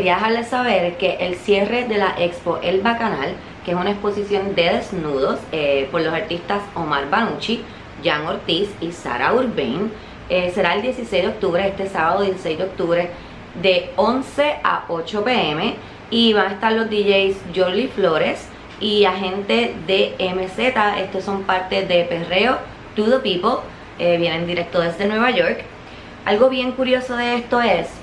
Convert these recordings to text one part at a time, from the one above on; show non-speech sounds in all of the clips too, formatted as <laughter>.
Quería dejarles saber que el cierre de la expo El Bacanal, que es una exposición de desnudos eh, por los artistas Omar Banucci, Jan Ortiz y Sara Urbain, eh, será el 16 de octubre, este sábado 16 de octubre, de 11 a 8 pm. Y van a estar los DJs Jolly Flores y agente de MZ. Estos son parte de Perreo to the People. eh, vienen directo desde Nueva York. Algo bien curioso de esto es,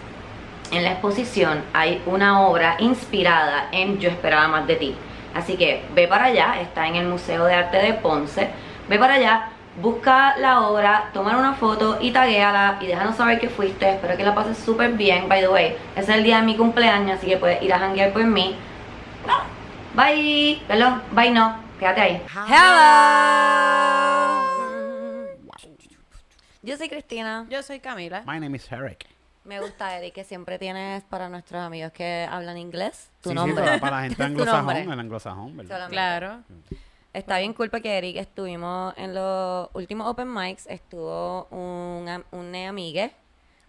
en la exposición hay una obra inspirada en Yo esperaba más de ti. Así que ve para allá, está en el Museo de Arte de Ponce. Ve para allá, busca la obra, toma una foto y taguéala y déjanos saber que fuiste. Espero que la pases súper bien. By the way, ese es el día de mi cumpleaños, así que puedes ir a janguear por mí. Bye. Perdón, bye no. Quédate ahí. Hello. Yo soy Cristina. Yo soy Camila. My name is Eric. Me gusta, Eric, que siempre tienes para nuestros amigos que hablan inglés tu Sí, sí, nombre. para, para la gente <laughs> Tu anglosajón, nombre. el anglosajón, ¿verdad? Solamente. Claro. Está bien cool porque Eric estuvimos en los últimos open mics, estuvo un, un amigue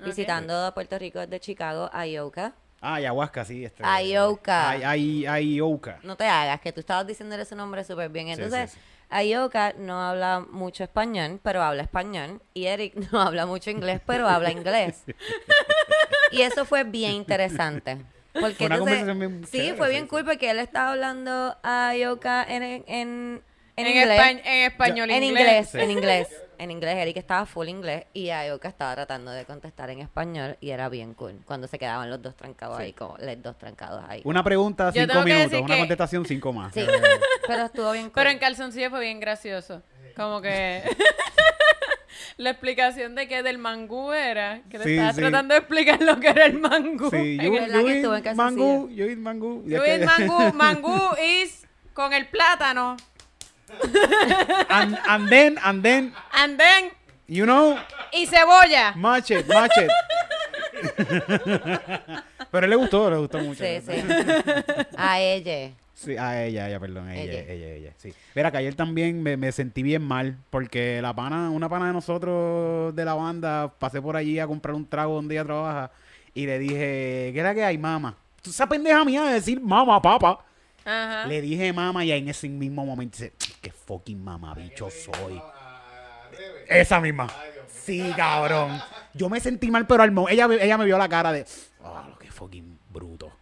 visitando a Puerto Rico desde Chicago, Ayoka. Ah, ayahuasca, sí. Este, Ayoka. Ay, ay, Ayoka. No te hagas, que tú estabas diciéndole su nombre súper bien. Sí, Entonces, sí, sí. Ayoka no habla mucho español, pero habla español. Y Eric <laughs> no habla mucho inglés, pero habla inglés. <laughs> y eso fue bien interesante. Porque Fue una entonces- conversación bien Sí, chévere, fue bien sí. cool porque él estaba hablando a Ayoka en, en, en, En, inglés. espa- en español En inglés. inglés, Sí. en inglés. En inglés, Eric estaba full inglés y Ayoka estaba tratando de contestar en español y era bien cool. Cuando se quedaban los dos trancados ahí, como los dos trancados ahí. Una pregunta, Yo cinco minutos. Una que- contestación, cinco más. Sí, <laughs> pero estuvo bien cool. Pero en calzoncillo fue bien gracioso. Como que <laughs> la explicación de que del mangú era, que te Sí, estaba sí. tratando de explicar lo que era el mangú. Sí, En yo, el- verdad yo que eat mangú, yo eat mangú. You es eat mangú, mangú is con el plátano. <laughs> and, and then, and then, And then, you know, y cebolla. match it, match it. <laughs> Pero él le gustó, le gustó mucho. Sí, sí. <laughs> A ella. Sí, a ella, a ella, perdón, ella, Ella. ella, ella, sí. Mira, que ayer también me, me sentí bien mal porque la pana, una pana de nosotros de la banda, pasé por allí a comprar un trago donde ella trabaja y le dije, ¿qué era que hay, mamá? Tú esa pendeja mía de decir mamá, papá. Ajá. Le dije mamá y ahí en ese mismo momento dice, qué fucking mamabicho soy. Esa misma. Sí, cabrón. Yo me sentí mal, pero al mo- ella, me- ella me vio la cara de, ah, lo que fucking bruto.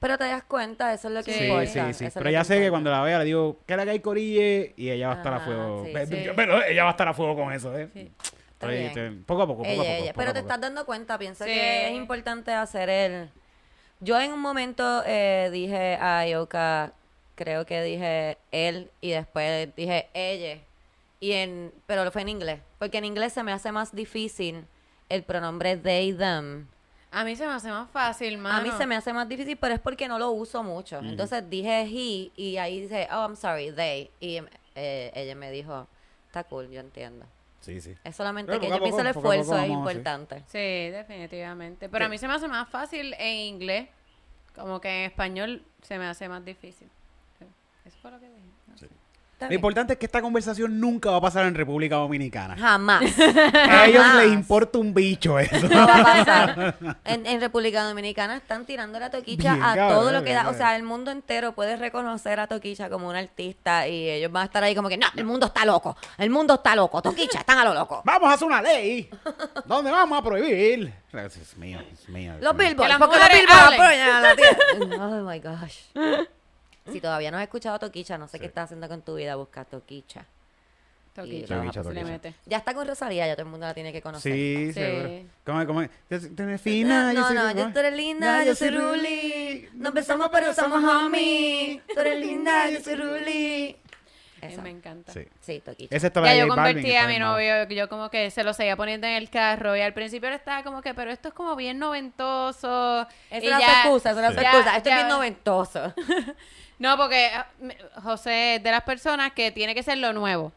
Pero te das cuenta, eso es lo que Sí, importa. Sí, sí, eso sí. Pero ya sé que cuando la vea le digo, ¿qué la que hay corille? Y ella va a estar a fuego. sí, Pe- sí. Pero ella va a estar a fuego con eso, ¿eh? Sí. Estoy- bien. estoy- poco a poco, poco Ella, a poco. ella. poco Pero a te estás dando cuenta, pienso Sí. que es importante hacer el... Yo en un momento eh, dije a Ayoka, creo que dije él y después dije ella. Y en, pero fue en inglés. Porque en inglés se me hace más difícil el pronombre they, them. A mí se me hace más fácil, mano. A mí se me hace más difícil, pero es porque no lo uso mucho. Entonces dije he y ahí dice, oh, I'm sorry, they. Y eh, ella me dijo, está cool, yo entiendo. Sí, sí. Es solamente Pero que yo pienso el esfuerzo es importante. Sí, definitivamente. Pero a mí se me hace más fácil en inglés. Como que en español se me hace más difícil. Eso fue lo que dije. Lo bien. importante es que esta conversación nunca va a pasar en República Dominicana. Jamás. <laughs> A ellos Jamás. les importa un bicho eso. No va a pasar. <laughs> En, en República Dominicana están tirando la toquicha Bien, a cabrón, todo lo que bien, da. O sea, el mundo entero puede reconocer a Toquicha como un artista y ellos van a estar ahí como que, no, el mundo está loco. El mundo está loco. Toquicha, están a lo loco. <laughs> Vamos a hacer una ley donde vamos a prohibir. Dios mío, mío. Los Dios mío. Billboard, las porque los mujeres Billboard hablen. apoyan a la tía. Oh my gosh. Si todavía no has escuchado Toquicha, no sé qué estás haciendo con tu vida, busca Toquicha. Toquicha, Toquicha, toquicha. mete. Ya está con Rosalía, ya todo el mundo la tiene que conocer. Sí, Sí. seguro. ¿Cómo, cómo? Tú eres fina, yo no, soy no, yo tú eres linda, yo soy Ruli. Nos besamos pero somos homies. Tú eres <laughs> linda, yo soy Ruli. Esa. me encanta. Sí. Sí, Toquicha. Esa estaba Ya yo convertí a mi novio, yo como que se lo seguía poniendo en el carro y al principio él estaba como que, pero esto es como bien noventoso. Esa era su excusa, esa era su excusa. Esto es bien noventoso. <laughs> No, porque me- José es de las personas que tiene que ser lo nuevo.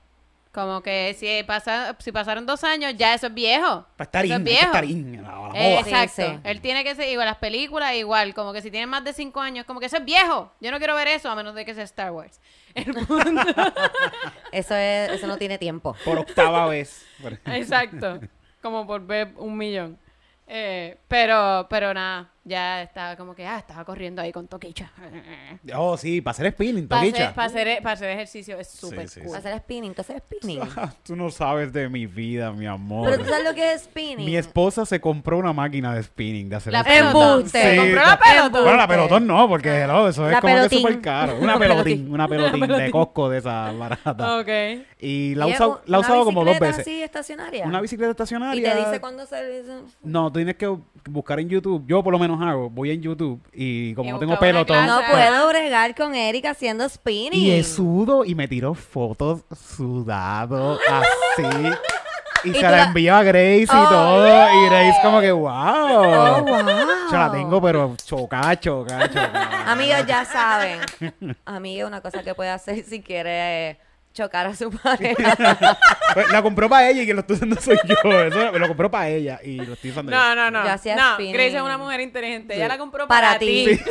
Como que si pasa, si pasaron dos años, ya eso es viejo. Para estar eso in, es viejo. estar in, la, Eh. Sí, Exacto. sí. Él tiene que ser igual, las películas igual, como que si tienen más de cinco años, como que eso es viejo. Yo no quiero ver eso a menos de que sea Star Wars. <laughs> El punto- <laughs> Eso, es, eso no tiene tiempo. Por octava vez. Por- Exacto. Como por ver un millón. Eh, pero, pero nada, ya estaba como que, ah, estaba corriendo ahí con toquicha. <laughs> Oh, sí, para hacer spinning, Para toquicha. para, hacer, para hacer ejercicio es súper sí, cool. Para hacer spinning, tú haces spinning. <laughs> Tú no sabes de mi vida, mi amor. Pero tú sabes lo que es spinning. Mi esposa se compró una máquina de spinning, de hacer La spinning. pelotón. Embuste. Se Sí, compró la- pelotón. Bueno, la pelotón no, porque hello, eso es La como que pelotín. súper caro. Una <laughs> Una pelotín, pelotín. una pelotín de Costco de esa barata. Ok. Y la Y he es usado, un- la una usado como dos bicicleta veces. así estacionaria. Una bicicleta Y estacionaria. te dice cuándo se... No, tú tienes que buscar en YouTube. Yo por lo menos hago. Voy en YouTube y como Y no tengo una pelotón. No puedo bregar con Eric haciendo spinning. Y es sudo y me tiró fotos sudado <laughs> así. Y, Y se la envió a Grace y todo. Y Grace como que, wow. Oh, wow. Yo la tengo, pero choca, choca, choca. Amigos, ya saben. Amiga, una cosa que puede hacer si quiere eh, chocar a su pareja. <laughs> Pues, la compró para ella y quien lo estoy usando soy yo. Eso me lo compró para ella y lo estoy usando yo. No, no, no. Yo hacía no, spinning. Grace es una mujer inteligente. Ella la compró Para para, ti. <laughs>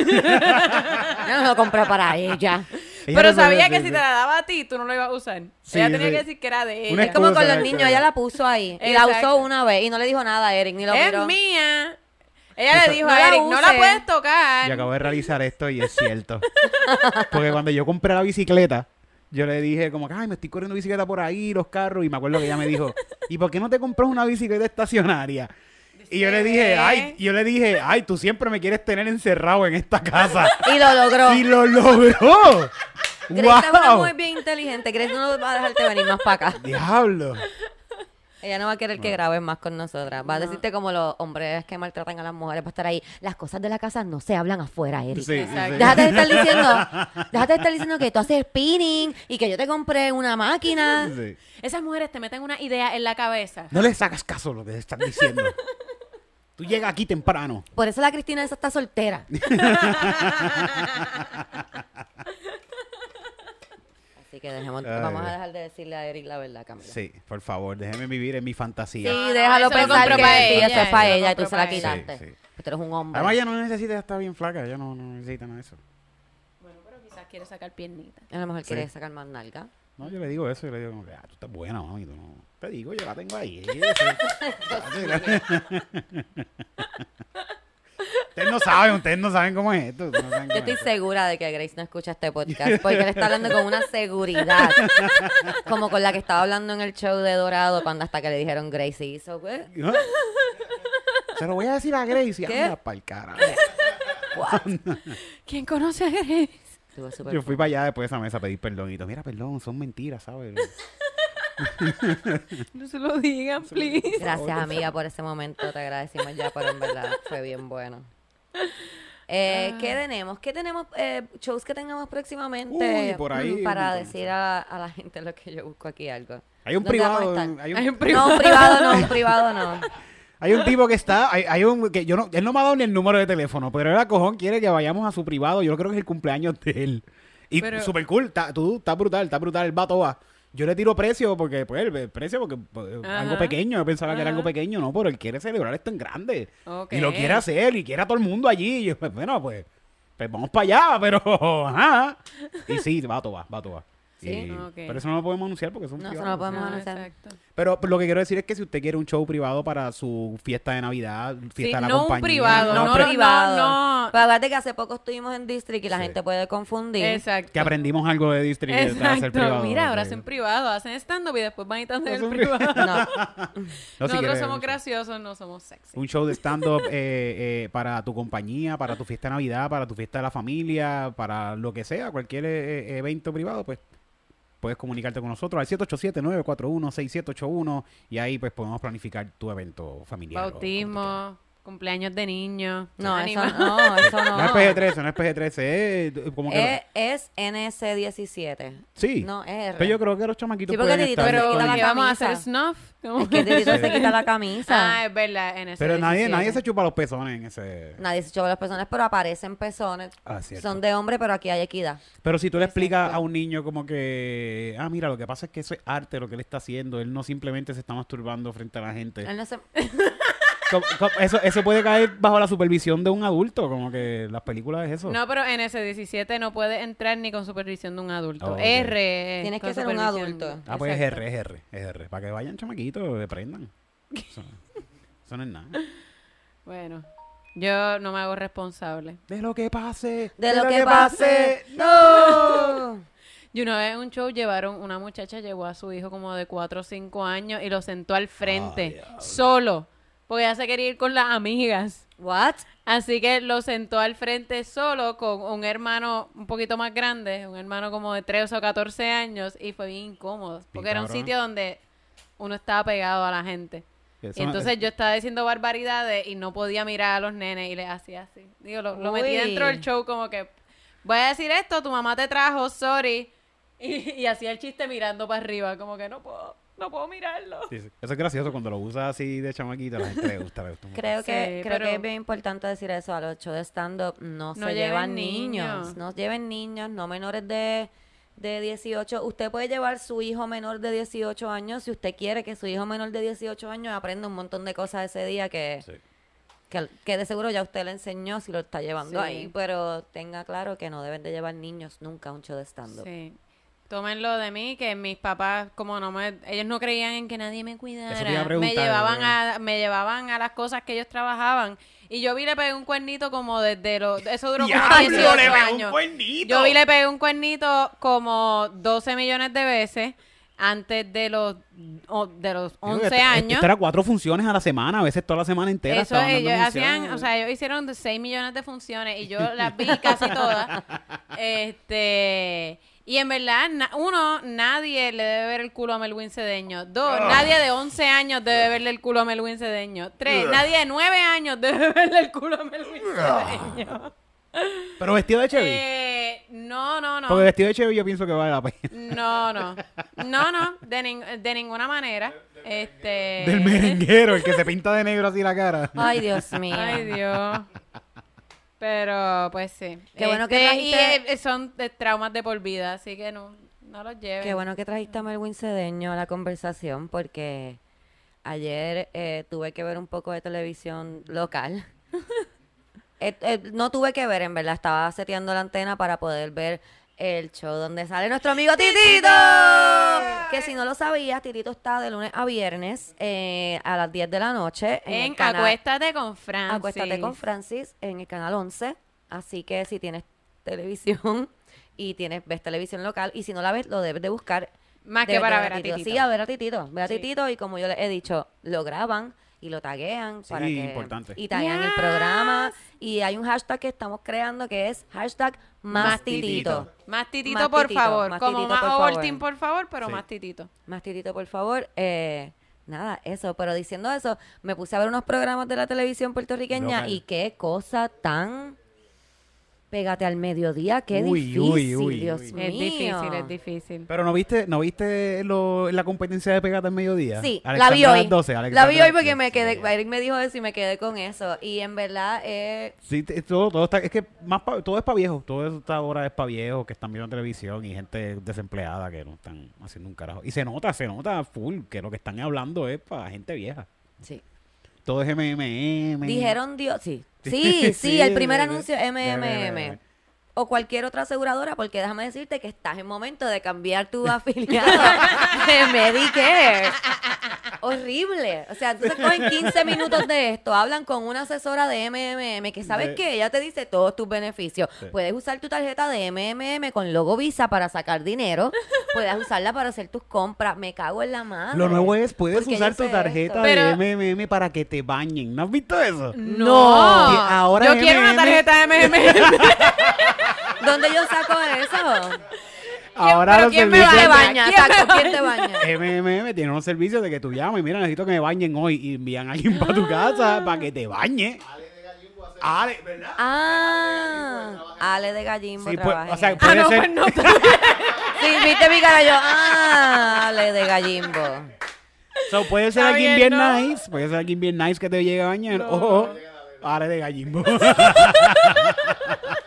Yo no lo compré para ella. Ella Pero no sabía que si te la daba a ti, tú no lo ibas a usar. Sí, ella tenía sí. que decir que era de ella. Es como con los niños, ella la puso ahí. Y la usó una vez y no le dijo nada a Eric, ni lo Es miró. mía. Ella le dijo No a Eric, no la use". puedes tocar. Yo acabo de realizar esto y es cierto. Porque cuando yo compré la bicicleta, yo le dije como que, ay, me estoy corriendo bicicleta por ahí, los carros. Y me acuerdo que ella me dijo, ¿y por qué no te compras una bicicleta estacionaria? Y yo le dije, ay, yo le dije, ay, tú siempre me quieres tener encerrado en esta casa. <laughs> Y lo logró. y lo logró. Grace es una ¡Wow! mujer bien inteligente. Grace no va a dejarte venir más para acá. Diablo. Ella no va a querer que grabes más con nosotras. Va a decirte como los hombres que maltratan a las mujeres para estar ahí. Las cosas de la casa no se hablan afuera, Eric. Sí, Exacto. sí. Déjate de estar diciendo, déjate de estar diciendo que tú haces spinning y que yo te compré una máquina. Sí. Esas mujeres te meten una idea en la cabeza. No le sacas caso a lo que están diciendo. Tú llegas aquí temprano. Por eso la Cristina esa está soltera. <laughs> Así que dejemos, Ay, vamos a dejar de decirle a Eric la verdad, Camila. Sí, Sí, por favor, déjeme vivir en mi fantasía. no, déjalo eso pensar que pa' sí, ella, eso es para ella y tú se la quitaste. Sí, sí. Pues tú eres un hombre. Además, ella no necesita estar bien flaca. Ella no, no necesita nada de eso. Bueno, pero quizás quiere sacar piernita. A lo mejor Sí. quiere sacar más nalga. No, yo le digo eso y le digo, como que, ah, tú estás buena, mami. Tú no. Te digo, yo la tengo ahí. <laughs> <laughs> ustedes no saben, ustedes no saben cómo es esto. no Yo estoy es esto. segura de que Grace no escucha este podcast <laughs> porque él está hablando con una seguridad, como con la que estaba hablando en el show de Dorado cuando hasta que le dijeron Grace hizo, güey. ¿No? Se lo voy a decir a Grace y anda pa'l carajo. ¿Quién conoce a Grace? Yo fui para allá después de esa mesa a pedir perdón y todo. Mira, perdón, son mentiras, ¿sabes? <laughs> No se lo digan, please. Gracias, amiga, por ese momento. Te agradecimos ya, pero en verdad fue bien bueno. <laughs> Eh, Ah. ¿Qué tenemos? ¿Qué tenemos? eh, shows que tengamos próximamente Uy, por ahí, mm, para un decir a, a la gente lo que yo busco aquí algo. Hay un ¿Dónde vamos a privado. estar? Hay un, Hay un No, un privado no, un privado no. <laughs> Hay un tipo que está, hay, hay un que yo no, él no me ha dado ni el número de teléfono, pero él a cojón quiere que vayamos a su privado. Yo creo que es el cumpleaños de él. Y Pero- super cool, está, tú, está brutal, está brutal, el vato va. Yo le tiro precio porque, pues, el precio porque pues, algo pequeño, yo pensaba que era algo pequeño, no, pero él quiere celebrar esto en grande. Y lo quiere hacer y quiere a todo el mundo allí. Y yo, pues, bueno, pues, pues vamos para allá, pero, <laughs> ajá. Y sí, vato va, vato va. Sí. Ok. Pero eso no lo podemos anunciar porque es un No, eso privado. no lo podemos Ah, anunciar. exacto. Pero, pero lo que quiero decir es que si usted quiere un show privado para su fiesta de Navidad, fiesta Sí, de la no un compañía. privado, No, no, pre- no, privado. no. Pero acuérdate que hace poco estuvimos en District y la Sí. gente puede confundir. Exacto. que aprendimos algo de District de hacer Exacto. privado. Mira, ahora hacen privado, hacen stand-up y después van y están en el Hacen privado. <laughs> No, <laughs> No, si Nosotros somos un graciosos, no somos sexy. Un show de stand-up eh, eh, para tu compañía, para tu fiesta de Navidad, para tu fiesta de la familia, para lo que sea, cualquier eh, evento privado, pues puedes comunicarte con nosotros al 787-941-6781 y ahí pues podemos planificar tu evento familiar. Bautismo, cumpleaños de niños. no, eso anima- no, eso no. No es PG-13, no es PG-13, es como que... Es NS17. sí, No, es R. pero yo creo que los chamaquitos Sí, porque pueden Titito estar se Pero quita la ¿qué vamos a hacer camisa. snuff? ¿Cómo? Es que Titito se quita la camisa. Ah, es verdad, en ese Pero nadie, 17. nadie se chupa los pezones en ese... Nadie se chupa las personas, pero aparecen pezones. Ah, cierto. Son de hombre, pero aquí hay equidad. Pero si tú le explicas a un niño como que, ah, mira, lo que pasa es que eso es arte lo que él está haciendo, él no simplemente se está masturbando frente a la gente. Él no se- <laughs> Eso, eso puede caer bajo la supervisión de un adulto, como que las películas es eso. No, pero en ese 17 no puede entrar ni con supervisión de un adulto. Oh. R. Tienes que ser un adulto. ah, pues es. R, es R, es R. Para que vayan chamaquitos, aprendan. Eso, eso no es nada. Bueno, yo no me hago responsable. De lo que pase. De lo que pase. No. Y una vez en un show llevaron, una muchacha llevó a su hijo como de 4 o 5 años y lo sentó al frente, solo, porque ella se quería ir con las amigas. What? Así que lo sentó al frente solo con un hermano un poquito más grande, un hermano como de 13 o 14 años, y fue bien incómodo, porque era un sitio donde uno estaba pegado a la gente. Eso Y entonces yo estaba diciendo barbaridades y no podía mirar a los nenes y les hacía así. Digo, lo, lo metí dentro del show como que, voy a decir esto, tu mamá te trajo, sorry. <laughs> Y, y hacía el chiste mirando para arriba, como que no puedo, no puedo mirarlo. Sí, sí. Eso es gracioso cuando lo usas así de chamaquita, a la gente le gusta. le gusta mucho. Creo que, Sí, creo pero- que es bien importante decir eso. A los shows de stand-up no, No se lleven llevan niños. niños. No lleven niños, no menores de, de 18. Usted puede llevar su hijo menor de 18 años si usted quiere que su hijo menor de 18 años aprenda un montón de cosas ese día que, Sí. que, que de seguro ya usted le enseñó si lo está llevando Sí. ahí. Pero tenga claro que no deben de llevar niños nunca a un show de stand-up. Sí. Tómenlo de mí, que mis papás, como no me, ellos no creían en que nadie me cuidara. Me llevaban a, me llevaban a las cosas que ellos trabajaban. Y yo vi le pegué un cuernito como desde los, eso duró como ¡Diablo, 18 le un años. cuernito! Yo vi le pegué un cuernito como 12 millones de veces antes de los, o- de los Digo, 11 esto- años. Esto era cuatro funciones a la semana, a veces toda la semana entera. Eso ellos hacían, o sea, ellos hicieron 6 millones de funciones y yo las vi casi <laughs> todas. <laughs> Este, y en verdad, na- uno, nadie le debe ver el culo a Melwin Cedeño. Dos, nadie de 11 años debe verle el culo a Melwin Cedeño. Tres, nadie de 9 años debe <laughs> verle el culo a Melwin Cedeño. Pero vestido de Chevy. Eh, no, no, no. Porque vestido de Chevy yo pienso que vale la pena. No, no. No, no, de, nin- de ninguna manera. Este. Del merenguero, el que se pinta de negro así la cara. Ay, Dios mío. Ay, Dios. Pero, pues sí. Qué bueno que Este, Y trajiste- eh, son de traumas de por vida, así que no, no los lleven. Qué bueno que trajiste a Melwin Cedeño a la conversación porque ayer eh, tuve que ver un poco de televisión local. <laughs> Eh, eh, no tuve que ver, en verdad, estaba seteando la antena para poder ver el show donde sale nuestro amigo Titito. Que si no lo sabías, Titito está de lunes a viernes eh, a las 10 de la noche en, En el canal Acuéstate con Francis. Acuéstate con Francis en el canal 11. Así que si tienes televisión <laughs> y tienes ves televisión local y si no la ves, lo debes de buscar. Más que Debes para ver a Titito. Sí, a ver a Titito. Ver a Sí. Titito y como yo les he dicho, lo graban y lo taguean Sí, para que importante. y taguean el programa y hay un hashtag que estamos creando que es hashtag más, titito. Más titito, por favor. más Como más por favor. Ovaltine, por favor, pero Sí. más titito. Más titito, por favor. Eh, nada, eso. Pero diciendo eso, me puse a ver unos programas de la televisión puertorriqueña y qué cosa tan... Pégate al mediodía, qué Uy, difícil, uy, uy, Dios uy. mío. Es difícil, es difícil. Pero ¿no viste, no viste lo- la competencia de Pegata al mediodía? Sí, la vi hoy. las 12, la vi hoy porque me quedé. Eric me dijo eso y me quedé con eso. Y en verdad, eh, Sí, todo, todo está, es que más pa- todo es para viejos, todo eso está ahora es para viejos que están viendo televisión y gente desempleada que no están haciendo un carajo. Y se nota, se nota full que lo que están hablando es para gente vieja. sí. Todo es MMM. Dijeron Dios, sí. <laughs> Sí, Sí, el primer anuncio MMM. O cualquier otra aseguradora, porque déjame decirte que estás en momento de cambiar tu <laughs> afiliado de Medicare. <laughs> Horrible. O sea, entonces cogen 15 minutos de esto, hablan con una asesora de MMM que sabes De- que ella te dice todos tus beneficios. Sí. Puedes usar tu tarjeta de MMM con logo Visa para sacar dinero. Puedes usarla para hacer tus compras. Me cago en la madre. Lo nuevo es, puedes usar tu tarjeta esto. Pero- de MMM para que te bañen. ¿No has visto eso? No. Ahora Yo quiero una tarjeta de MMM. ¿Dónde yo saco eso? Ahora pero los quién me ¿Quién servicios te baña? me Exacto, ¿quién te baña? MMM tiene unos servicios de que tú llamas y mira, necesito que me bañen hoy y envían a alguien para tu casa para que te bañe. Ale, ¿verdad? Ah, Ale de Gallimbo Sí, pues, trabaja o sea, en- ah, puede no, ser. pues no. <laughs> Sí, viste mi cara yo. Ah, Ale de Gallimbo. So, puede ser Está alguien bien, bien ¿no? nice, puede ser alguien bien nice que te llegue a bañar. O Ale de gallimbo. <laughs> <laughs>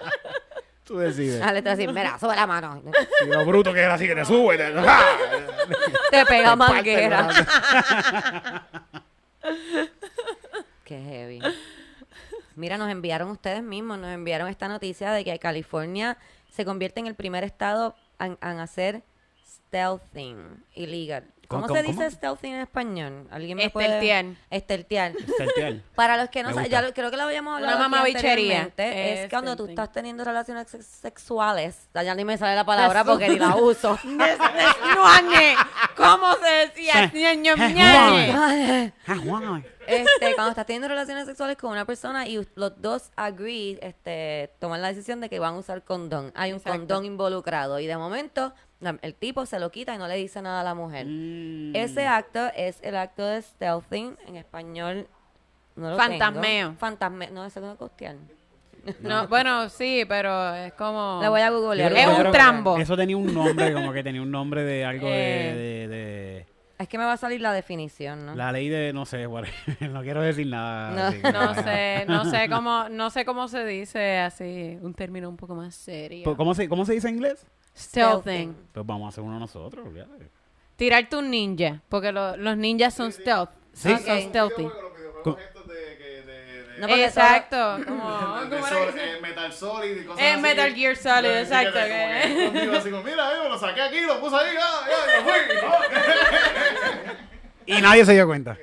Tú decides. Ale te va a decir, mira, sube la mano. Y lo bruto que era así que te sube. Te, <laughs> Te pega te manguera. <laughs> Qué heavy. Mira, nos enviaron ustedes mismos, nos enviaron esta noticia de que California se convierte en el primer estado en, en hacer stealthing illegal. ¿Cómo- ¿Cómo, cómo- se dice cómo? stealthy en español? ¿Alguien me Esteltear. puede...? Esteltear. Tertial. <laughs> Para los que no saben, gusta. ya lo- creo que lo habíamos Una hablado aquí mamabichería. Es Es cuando tú estás teniendo relaciones sex- sexuales. Ya ni me sale la palabra porque ni la uso. <laughs> ¿Cómo se decía? Ah, este, cuando estás teniendo relaciones sexuales con una persona y los dos agree, este, toman la decisión de que van a usar condón. Hay un Exacto. condón involucrado y de momento la- el tipo se lo quita y no le dice nada a la mujer. Mm. Ese acto es el acto de stealthing en español. No lo Fantasmeo. tengo. Fantasmeo. No, eso no es costear. No, bueno, sí, pero es como... La voy a googlear. Es un trambo. Eso tenía un nombre, como que tenía un nombre de algo de, Eh. de- de- Es que me va a salir la definición, ¿no? La ley de, no sé, <laughs> no quiero decir nada. No. así No sé, no sé cómo, no sé cómo se dice así, un término un poco más serio. ¿Cómo se, ¿Cómo se dice en inglés? Stealthing. Pues vamos a hacer uno nosotros, olvídate. Tirarte un ninja, porque lo- los ninjas son stealth. Sí. Son Ok. stealthy. No, porque Exacto. <laughs> Como, de ¿cómo era Sol- que se- eh, Metal Solid y cosas Eh, así. Metal Gear Solid, que exacto, como que contigo así como, mira, eh, me lo saqué aquí, lo puse ahí, ya, ya. <laughs> Y nadie se dio cuenta.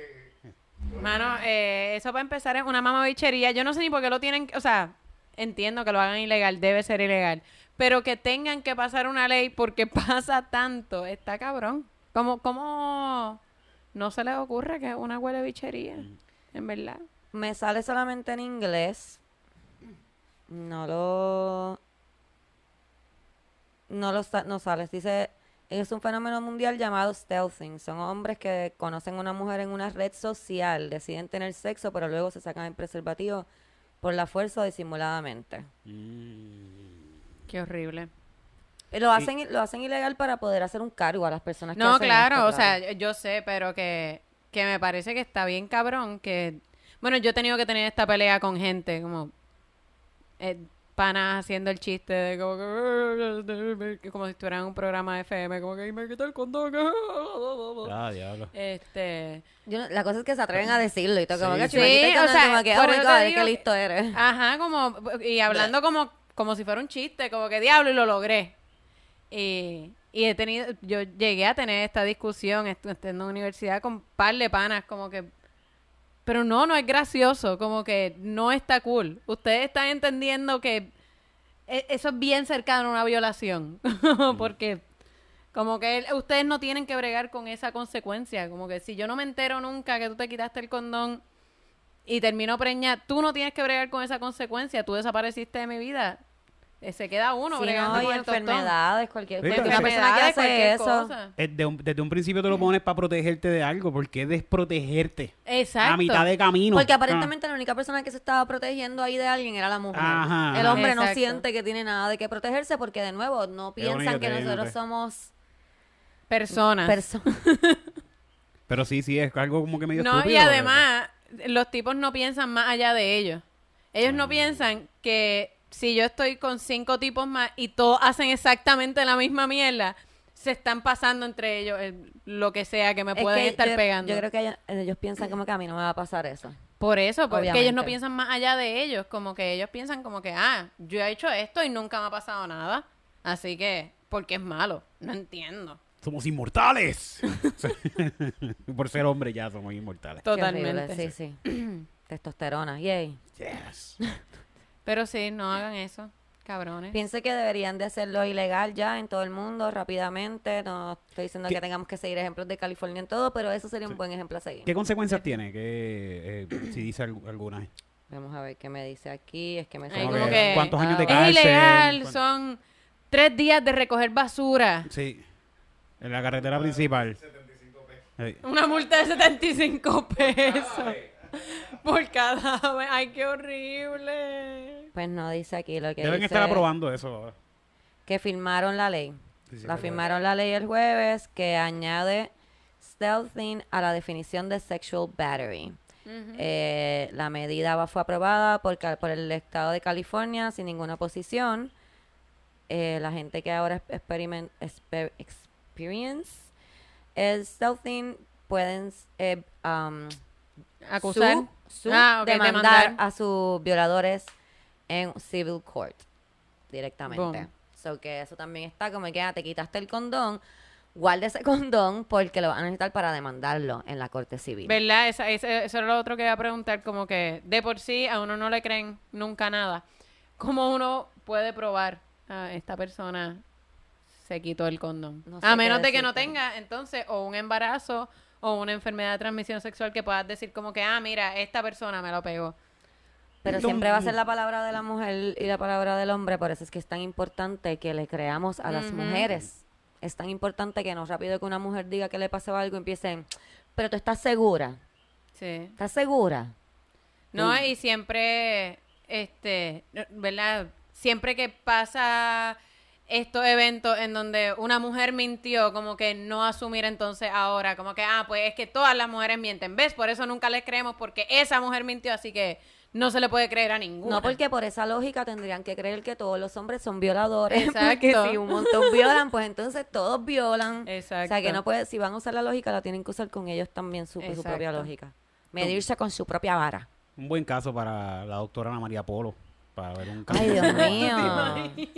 Mano, eh, eso para empezar es una mamabichería. Yo no sé ni por qué lo tienen, o sea, entiendo que lo hagan ilegal, debe ser ilegal, pero que tengan que pasar una ley porque <laughs> pasa tanto, está cabrón. ¿Cómo, cómo no se les ocurre que es una huele bichería? En verdad. Me sale solamente en inglés. No lo. No lo sa- no sale. Dice. Es un fenómeno mundial llamado stealthing. Son hombres que conocen a una mujer en una red social, deciden tener sexo, pero luego se sacan el preservativo por la fuerza o disimuladamente. Qué horrible. Y Lo hacen, lo hacen ilegal para poder hacer un cargo a las personas que No, hacen claro, esto, o claro. sea, yo sé, pero que, que me parece que está bien cabrón que... Bueno, yo he tenido que tener esta pelea con gente, como... eh, panas haciendo el chiste de como que... <laughs> Como si estuvieran en un programa de FM, como que "Y me quita el condón. <laughs> Ah, diablo. Este... Yo no- la cosa es que se atreven a decirlo y todo, como Sí, que sí. "Chimel, quita el Sí, o condón", sea, como que, por oh my God, digo qué que- listo eres. Ajá, como... Y hablando como, como si fuera un chiste, como que diablo, y lo logré. Y, y he tenido... Yo llegué a tener esta discusión estando en la universidad con un par de panas, como que... Pero no, no es gracioso, como que no está cool. Ustedes están entendiendo que e- eso es bien cercano a una violación, <laughs> porque como que ustedes no tienen que bregar con esa consecuencia, como que si yo no me entero nunca que tú te quitaste el condón y termino preñada, tú no tienes que bregar con esa consecuencia, tú desapareciste de mi vida. Eh, Se queda uno Sí, no, y enfermedades, cualquier, cualquier persona que hace cualquier eso. cosa. Un- desde un principio te lo pones para protegerte de algo. ¿Por qué desprotegerte? Exacto. A mitad de camino. Porque Ah. aparentemente la única persona que se estaba protegiendo ahí de alguien era la mujer. Ajá, El hombre no siente que tiene nada de qué protegerse porque de nuevo no piensan que nosotros somos Personas. personas. <laughs> Pero sí, sí, es algo como que medio No, estúpido. y además, los tipos no piensan más allá de ellos. Ellos no piensan que si yo estoy con cinco tipos más y todos hacen exactamente la misma mierda, se están pasando entre ellos lo que sea que me Es pueden que estar yo, pegando. Yo creo que ellos, ellos piensan como que a mí no me va a pasar eso. Por eso, porque ellos no piensan más allá de ellos, como que ellos piensan como que, ah, yo he hecho esto y nunca me ha pasado nada, así que, porque es malo, no entiendo. Somos inmortales. <laughs> Por ser hombre ya somos inmortales. Qué horrible, Totalmente. Sí, sí. <clears throat> Testosterona, yay. Yes. <laughs> Pero sí, no hagan eso, cabrones. Pienso que deberían de hacerlo ilegal ya en todo el mundo rápidamente. No estoy diciendo ¿Qué- que tengamos que seguir ejemplos de California en todo, pero eso sería un buen ejemplo a seguir. ¿Qué consecuencias tiene? Que, eh, si dice algu- alguna. Vamos a ver qué me dice aquí. Es que me Ay, sale- Como como que, que- ¿Cuántos años de Es cárcel? ilegal, ¿Cuán- son tres días de recoger basura. Sí. En la carretera principal. Sí. Una multa de 75 pesos <laughs> por cada vez. Ay, qué horrible. Pues no dice aquí lo que Deben dice estar aprobando eso. que firmaron la ley. Sí, sí, la firmaron la ley el jueves que añade stealthing a la definición de sexual battery. Eh, la medida va- fue aprobada por el estado de California sin ninguna oposición. Eh, la gente que ahora experiment, exper- experience el stealthing pueden eh, um, Acusar. su- su- Ah, demandar, demandar. a sus violadores en civil court directamente. Boom. So que eso también está como que ah, te quitaste el condón, guarde ese <laughs> condón porque lo van a necesitar para demandarlo en la corte civil. ¿Verdad? Esa- esa- eso era lo otro que iba a preguntar, como que de por sí a uno no le creen nunca nada. ¿Cómo uno puede probar a esta persona se quitó el condón? No sé a menos de que no tenga entonces o un embarazo o una enfermedad de transmisión sexual que puedas decir como que, ah, mira, esta persona me lo pegó. Pero siempre va a ser no. la palabra de la mujer y la palabra del hombre, por eso es que es tan importante que le creamos a las mujeres. Es tan importante que no rápido que una mujer diga que le pasó algo empiecen, pero tú estás segura, Sí. ¿estás segura? No, y siempre, este, ¿verdad? Siempre que pasa estos eventos en donde una mujer mintió, como que no asumir entonces ahora, como que, ah, pues es que todas las mujeres mienten, ¿ves? Por eso nunca les creemos, porque esa mujer mintió, así que no se le puede creer a ninguna. No, porque por esa lógica tendrían que creer que todos los hombres son violadores. <laughs> Exacto. Porque si un montón violan, pues entonces todos violan. O sea, Exacto. que no puede, si van a usar la lógica, la tienen que usar con ellos también, su, su propia Exacto. lógica. Medirse con su propia vara. Un buen caso para la doctora Ana María Polo. Para ver un. Ay, Dios <laughs> mío.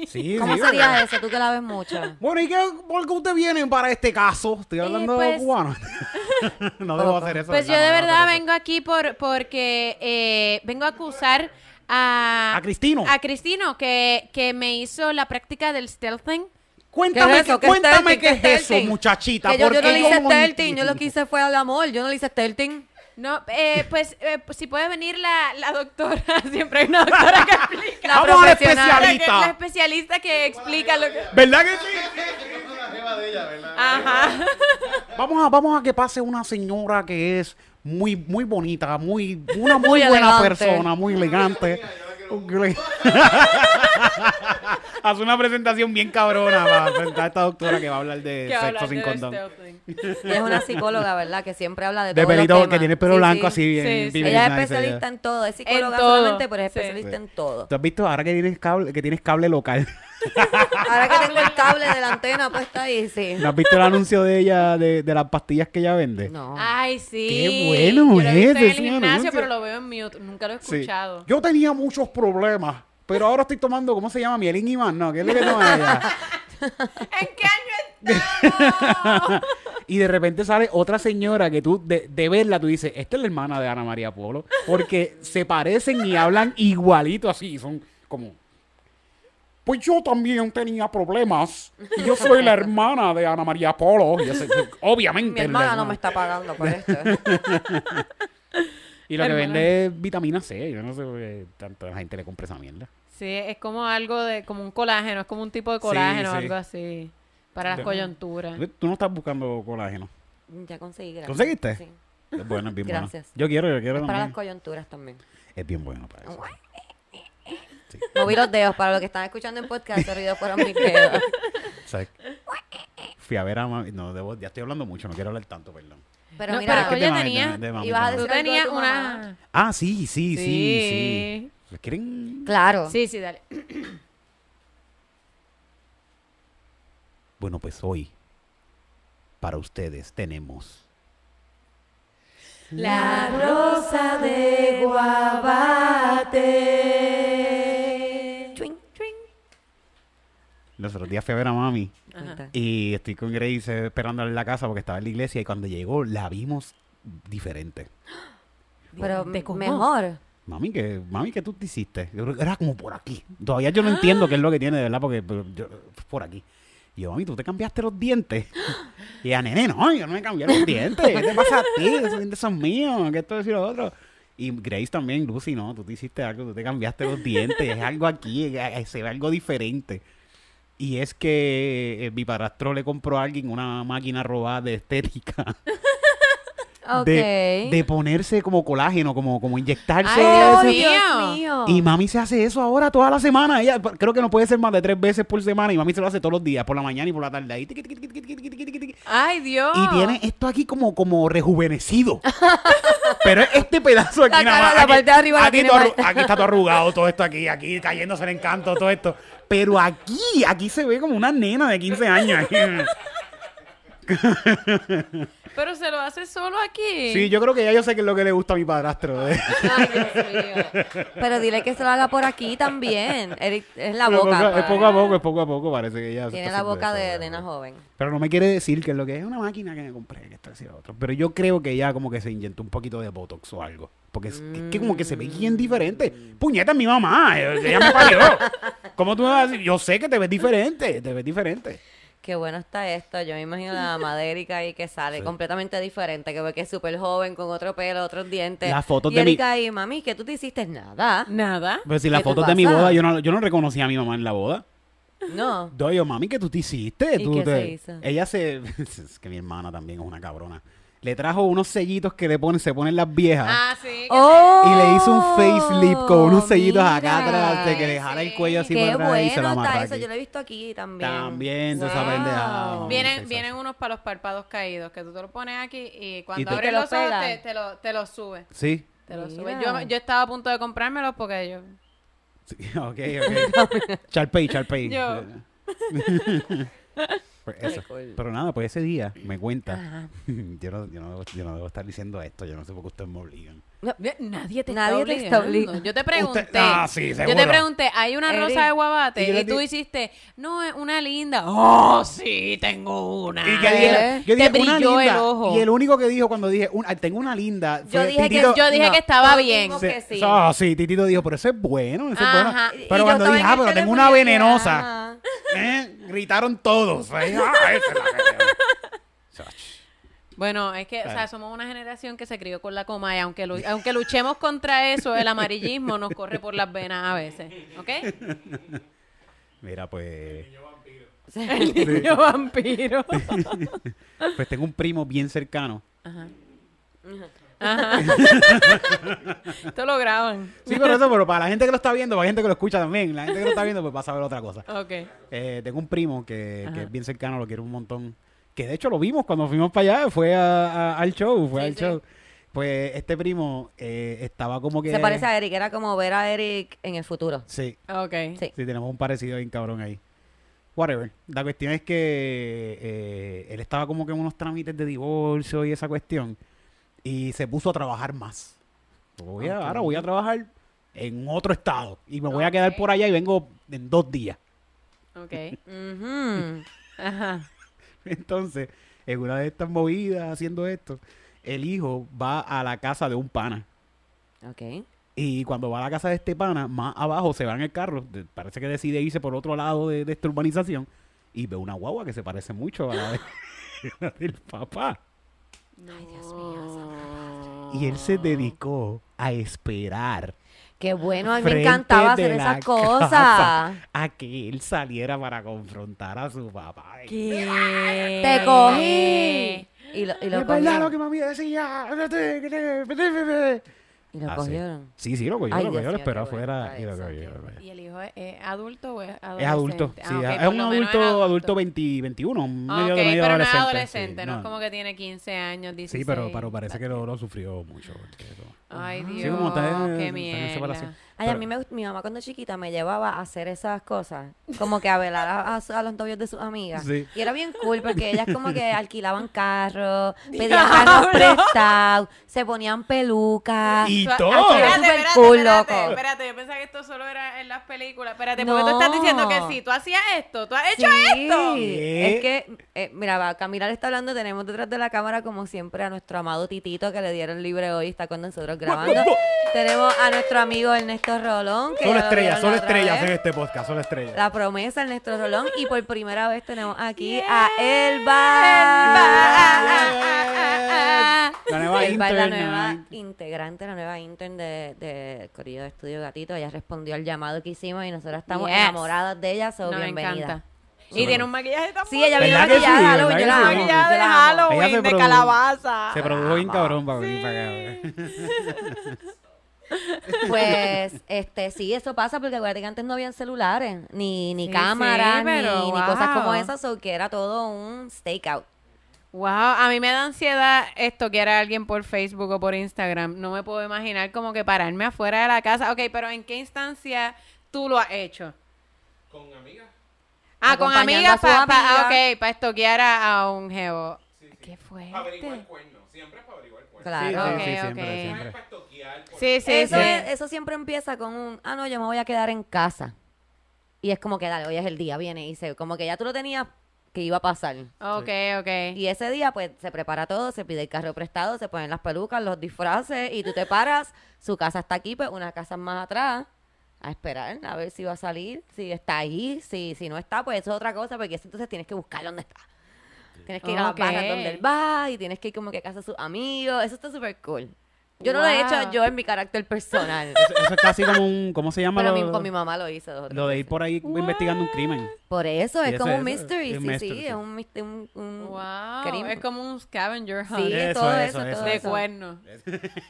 Sí, ¿Cómo sí, sería ¿verdad? eso? Tú que la ves mucho. Bueno, ¿y qué, por qué usted viene para este caso? Estoy hablando pues- cubano. <laughs> <laughs> no debo hacer eso. Pues yo de verdad vengo aquí por porque eh, vengo a acusar a... A Cristino. A Cristino, que, que me hizo la práctica del stealthing. Cuéntame, ¿Qué es eso? qué- ¿Qué cuéntame qué es ¿Qué eso, muchachita. Que yo, no le hice stealthing, yo lo que hice fue al amor, yo no le hice stealthing. No, eh, pues, eh, pues, si puede venir la, la doctora, <laughs> siempre hay una doctora que explica. La <laughs> Vamos a la profesional. La, especialista. la especialista que explica lo que... ¿Verdad que sí? Ajá. Vamos a, vamos a que pase una señora que es muy, muy bonita, muy, una muy, Muy buena elegante. persona, muy elegante. <laughs> Hace una presentación bien cabrona para presentar a esta doctora que va a hablar de sexo sin de condón. Y <laughs> es una psicóloga, ¿verdad? Que siempre habla de De todos los pelito, que tiene el pelo Sí, blanco sí. así bien. Sí, sí. bien Ella es especialista ella. en todo. Es psicóloga En todo. solamente, pero es Sí. especialista en todo. ¿Tú has visto ahora que tienes cable, que tienes cable local? <laughs> Ahora que tengo el cable de la antena puesta ahí, sí. ¿No has visto el anuncio de ella, de, de las pastillas que ella vende? No. Ay, sí. Qué bueno Yo lo he visto es en el ese gimnasio, anuncio. pero lo veo en mute. Nunca lo he Sí. escuchado. Yo tenía muchos problemas, pero ahora estoy tomando, ¿cómo se llama? Mielín y más, ¿no? ¿Qué es lo que toma ella? <laughs> ¿En qué año estamos? <laughs> Y de repente sale otra señora que tú, de, de verla, tú dices, esta es la hermana de Ana María Polo. Porque se parecen y hablan igualito así. Son como... Pues yo también tenía problemas. Y yo soy la hermana de Ana María Polo. Y soy- obviamente. Mi hermana no me está pagando por esto. <laughs> Y lo que vende es vitamina C. Yo no sé por qué tanta gente le compra esa mierda. Sí, es como algo de, como un colágeno, es como un tipo de Sí, colágeno o sí. algo así. Para las coyunturas. Tú no estás buscando colágeno. Ya conseguí, gracias. ¿Conseguiste? Sí. Es bueno, es bien bueno. Gracias. Yo quiero, yo quiero Es para las coyunturas también. Es bien bueno para eso. Moví los dedos. Para los que están escuchando en podcast, esos ruidos fueron mis dedos. <laughs> Fui a ver a mami. No, debo, ya estoy hablando mucho, no quiero hablar tanto, perdón. Pero No, mira, pero que oye, de mami, tenía, de- de mami, ibas a tú decir algo de tenías tu una... Ah, sí, sí, sí, sí. Sí. ¿Quieren? claro. Sí, sí, dale. Bueno, pues hoy, para ustedes, tenemos. La rosa de Guabate. Los otros días fui a ver a mami. Cuenta. Y estoy con Grace esperándola en la casa porque estaba en la iglesia. Y cuando llegó, la vimos diferente. <gasps> Pero mejor. Mami, que mami, ¿qué tú te hiciste? Yo creo que era como por aquí. Todavía yo no entiendo qué es lo que tiene, de verdad, porque yo- por aquí. Y yo, mami, ¿tú te cambiaste los dientes? <gasps> Y a nene, no, yo no me cambié los dientes. ¿Qué te pasa a ti? Esos dientes son míos. ¿Qué esto es y lo otro? Y Grace también, Lucy, no, tú te hiciste algo, tú te cambiaste los dientes. Es algo aquí, se ve algo diferente. Y es que eh, mi padrastro le compró a alguien una máquina robada de estética. <laughs> De, de, ponerse como colágeno, como, como inyectarse. Ay, Dios, Dios mío. Y mami se hace eso ahora toda la semana. Ella creo que no puede ser más de tres veces por semana. Y mami se lo hace todos los días, por la mañana y por la tarde. Ay, Dios. Y tiene esto aquí como, como rejuvenecido. <laughs> Pero este pedazo aquí nada más. La aquí, parte de arriba aquí, todo, aquí, está todo arrugado, todo esto aquí, aquí cayéndose el encanto, todo esto. Pero aquí, aquí se ve como una nena de 15 años. <laughs> Pero se lo hace solo aquí. Sí, yo creo que ya yo sé qué es lo que le gusta a mi padrastro. ¿eh? Ay, Dios mío. Pero dile que se lo haga por aquí también. Eric, es la Pero boca. poco- es poco a poco, es poco a poco, parece que ya se Tiene está la haciendo boca eso, de nena joven. Pero no me quiere decir que es lo que es una máquina que me compré, que está haciendo otro. Pero yo creo que ya como que se inyectó un poquito de Botox o algo. Porque es, es que como que se ve bien diferente. Puñeta, es mi mamá. eh, Ella me parió. ¿Cómo tú me vas a decir? Yo sé que te ves diferente. Te ves diferente. Qué bueno está esto. Yo me imagino la Erika ahí que sale Sí. completamente diferente, que ve que es súper joven, con otro pelo, otros dientes. Las fotos y de mi- Erika ahí, mami, que tú te hiciste nada. Nada. Pero si las ¿Qué te fotos de mi boda, yo no, yo no reconocí a mi mamá en la boda. No. Yo, yo, mami, ¿qué tú te hiciste? ¿Y Tú qué te- se hizo? Ella se... <laughs> es que mi hermana también es una cabrona. Le trajo unos sellitos que le ponen, se ponen las viejas. Ah, sí. ¡Oh! Y le hizo un facelift con unos sellitos acá atrás, de que le jala el cuello así Qué para atrás y se bueno amarra está eso. aquí. Yo lo he visto aquí también. También, Wow. esa pendeja. se- Vienen, vienen unos para los párpados caídos, que tú te los pones aquí y cuando Y te- abres Te lo los ojos te, te lo, te lo sube. Sí. Te lo sube. Yo, yo estaba a punto de comprármelos porque yo... Sí, <laughs> ok, ok. <laughs> Charpey, Charpey. Yo. <laughs> Pues eso. Pero nada, pues ese día me cuenta. <laughs> Yo, no, yo, no yo no debo estar diciendo esto, yo no sé por qué ustedes me obligan. Nadie te Nadie está te está obligando. Yo te pregunté. Usted- ah, sí, yo te pregunté, hay una Eric, rosa de guabate y yo y, tú hiciste, no, es una linda. Oh, sí, tengo una. Y que dije, yo Te dije una brilló el linda. ojo. Y el único que dijo cuando dije, un- ah, tengo una linda. Yo fue dije que- Titito- yo dije No, que estaba bien. que sí. ah, sí, Titito dijo, pero eso es bueno, eso es bueno. Y- Pero yo cuando dije, ah, el pero tengo una dije, venenosa. ¿eh? gritaron todos. Ahí, <laughs> ah, esa es la que tengo. Sach. Bueno, es que, o sea, somos una generación que se crió con la coma y aunque, aunque luchemos contra eso, el <laughs> amarillismo nos corre por las venas a veces, ¿ok? Mira, pues, <laughs> El niño vampiro. <laughs> pues tengo un primo bien cercano. Ajá. Ajá. Esto lo graban. Sí, pero eso, pero para la gente que lo está viendo, para la gente que lo escucha también, la gente que lo está viendo, pues va a saber otra cosa. Ok. Eh, tengo un primo que, que es bien cercano, lo quiero un montón. Que de hecho lo vimos cuando fuimos para allá, fue a- a- al show, fue Sí, al sí. show. Pues este primo eh, estaba como que... Se parece a Eric, era como ver a Eric en el futuro. Sí, Ok. Sí. sí, tenemos un parecido bien cabrón ahí. Whatever. La cuestión es que eh, él estaba como que en unos trámites de divorcio y esa cuestión. Y se puso a trabajar más. Voy a-. Ahora voy a trabajar en otro estado. Y me voy a quedar por allá y vengo en dos días. Ok. <laughs> Ajá. Entonces, en una de estas movidas haciendo esto, el hijo va a la casa de un pana. Ok. Y cuando va a la casa de este pana, más abajo se va en el carro. parece que decide irse por otro lado de, de esta urbanización. Y ve una guagua que se parece mucho a la, de- <laughs> la del papá. Y él se dedicó a esperar. Qué bueno, a mí me encantaba de hacer esas <laughs> cosas. A que él saliera para confrontar a su papá. ¿Qué? Te cogí. Y lo, y lo es verdad lo cogieron. que mami decía. Y lo Ah, cogieron. Sí, sí, lo cogió, Ay, lo cogió, lo bueno afuera y lo bueno. ¿Y el hijo es, adulto o es adolescente? Es adulto, sí, Ah, ok, es un menos adulto, adulto 20, 21, un Ah, medio, ok, medio pero no es adolescente. adolescente, sí, no, es como que tiene 15 años, 16. Sí, pero, pero parece que lo, lo sufrió mucho. porque Ay, Sí, Dios, como está en- qué separación. mierda. Ay, a mí me mi mamá cuando chiquita me llevaba a hacer esas cosas, como que a velar a, a su- a los novios de sus amigas. Sí. Y era bien cool porque ellas como que alquilaban carros, <laughs> pedían carros prestados, se ponían pelucas. Y todo. Espérate, Súper espérate, cool, espérate, loco. espérate, yo pensaba que esto solo era en las películas. Espérate, porque tú estás diciendo que sí, tú hacías esto, tú has hecho Sí, esto. ¿Qué? es que, eh, mira, va, Camila le está hablando, tenemos detrás de la cámara como siempre a nuestro amado Titito que le dieron libre hoy, está con nosotros grabando. <laughs> tenemos a nuestro amigo Ernesto Rolón. Que Solo estrellas, solo estrellas en este podcast, solo estrellas. La promesa Ernesto Rolón y por primera vez tenemos aquí Yes. a Elba. <laughs> La nueva Elba es la nueva integrante, la nueva intern de, de Corrido de Estudio Gatito. Ella respondió al llamado que hicimos y nosotros estamos Yes. enamoradas de ella, so No, me bienvenida. encanta. Y tiene un maquillaje tan Sí, ella viene ¿Verdad que sí? de Halloween, ¿Verdad yo que la sí? amo, maquillaje de yo la amo. Ella se Halloween, de produjo- calabaza. Se produjo bien cabrón para Sí. venir para acá. <laughs> Pues, este, sí, eso pasa porque acuérdate que antes no habían celulares, ni, ni Sí, cámaras, sí, pero ni, ni cosas como esas, o que era todo un stakeout. Wow, a mí me da ansiedad esto que era alguien por Facebook o por Instagram. No me puedo imaginar como que pararme afuera de la casa. Ok, pero ¿en qué instancia tú lo has hecho? Con amigas. Ah, con amigas para pa, amiga. ah, ok, para estoquear a, a un geo. Qué Para averiguar el fuerte. cuerno. Siempre es para averiguar el cuerno. Claro. Sí, sí, Ok, sí, siempre, siempre. para estoquear. Sí, sí, eso, sí. es- eso siempre empieza con un, ah, no, yo me voy a quedar en casa. Y es como que, dale, hoy es el día, viene y se, como que ya tú lo tenías que iba a pasar. Ok, ok. Y ese día, pues, se prepara todo, se pide el carro prestado, se ponen las pelucas, los disfraces, y tú te paras, su casa está aquí, pues, una casa más atrás, a esperar, a ver si va a salir, si está ahí, si, si no está, pues eso es otra cosa, porque eso entonces tienes que buscar dónde está. Tienes que ir a Ok. las barras donde él va, y tienes que ir como que a casa de sus amigos, eso está súper cool. Yo no lo he hecho yo en mi carácter personal, Eso, eso es casi como un, ¿cómo se llama? pero lo, mi- con mi mamá lo hice dos lo de ir por ahí investigando un crimen. Por eso, es eso como es- un mystery, es sí, mystery, sí, sí. es un, un, un Wow. crimen. Es como un scavenger hunt. Sí, Eso, todo eso, eso, eso. todo de cuerno.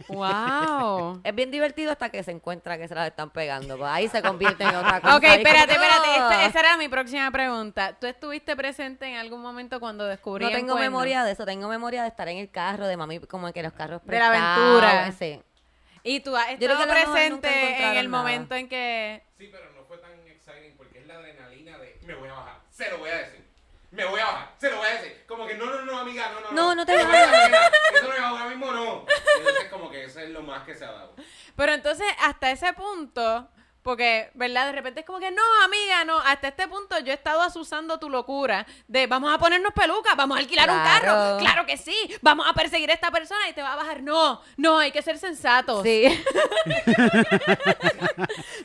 wow. Es bien divertido hasta que se encuentra que se las están pegando. Pues ahí se convierte en otra <laughs> cosa. Ok, Ahí como espérate, espérate. ¡ah! Esta- esa era mi próxima pregunta. ¿Tú estuviste presente en algún momento cuando descubrí No tengo memoria de eso, tengo memoria de estar en el carro, de mami, como que los carros De la aventura. Sí. Y tú has estado presente en el nada. momento en que... Sí, pero no fue tan exciting porque es la adrenalina de me voy a bajar. Se lo voy a decir. Me voy a bajar. Se lo voy a decir. Como que no, no, no, amiga, no, no. No, no te Eso bajes. no es nada. Eso no es ahora mismo, no. Entonces, como que eso es lo más que se ha dado. Pero entonces, hasta ese punto, porque, ¿verdad? De repente es como que, no, amiga, no. Hasta este punto yo he estado asusando tu locura de vamos a ponernos pelucas, vamos a alquilar un Claro. carro. Claro que sí. Vamos a perseguir a esta persona y te va a bajar. No, no, hay que ser sensatos. Sí. <laughs>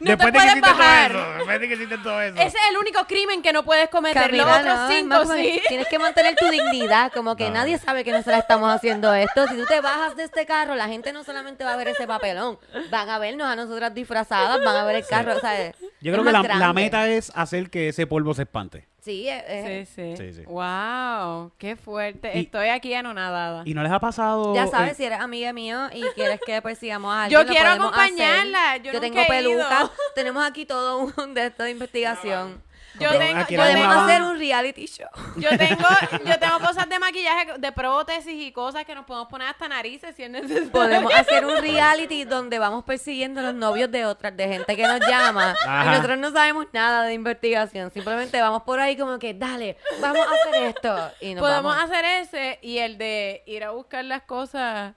No te después de que puedes hiciste bajar. todo eso, después de que hiciste todo eso. Ese es el único crimen que no puedes cometer. Camila, Los otros no, cinco más como que sí. <laughs> Tienes que mantener tu dignidad, como que No. nadie sabe que nosotros estamos haciendo esto. Si tú te bajas de este carro, la gente no solamente va a ver ese papelón, van a vernos a nosotras disfrazadas, van a ver el carro, o sea, Yo creo que la, meta es hacer que ese polvo se espante. Sí, es- es- Sí, sí. Sí, sí. Wow, qué fuerte. Y- Estoy aquí anonadada. ¿Y no les ha pasado? Ya eh, sabes, si eres amiga mío y quieres que persigamos a alguien, Yo quiero acompañarla, hacer. yo Yo nunca tengo he peluca. ido. Tenemos aquí todo un <laughs> de esto de investigación. Yo tengo, yo tengo- Podemos hacer un reality show. Yo tengo, yo tengo cosas de maquillaje, de prótesis y cosas que nos podemos poner hasta narices si es necesario. Podemos hacer un reality donde vamos persiguiendo a los novios de otras, de gente que nos llama. Ajá. Y nosotros no sabemos nada de investigación. Simplemente vamos por ahí como que, dale, vamos a hacer esto. Y nos Podemos vamos. hacer ese y el de ir a buscar las cosas.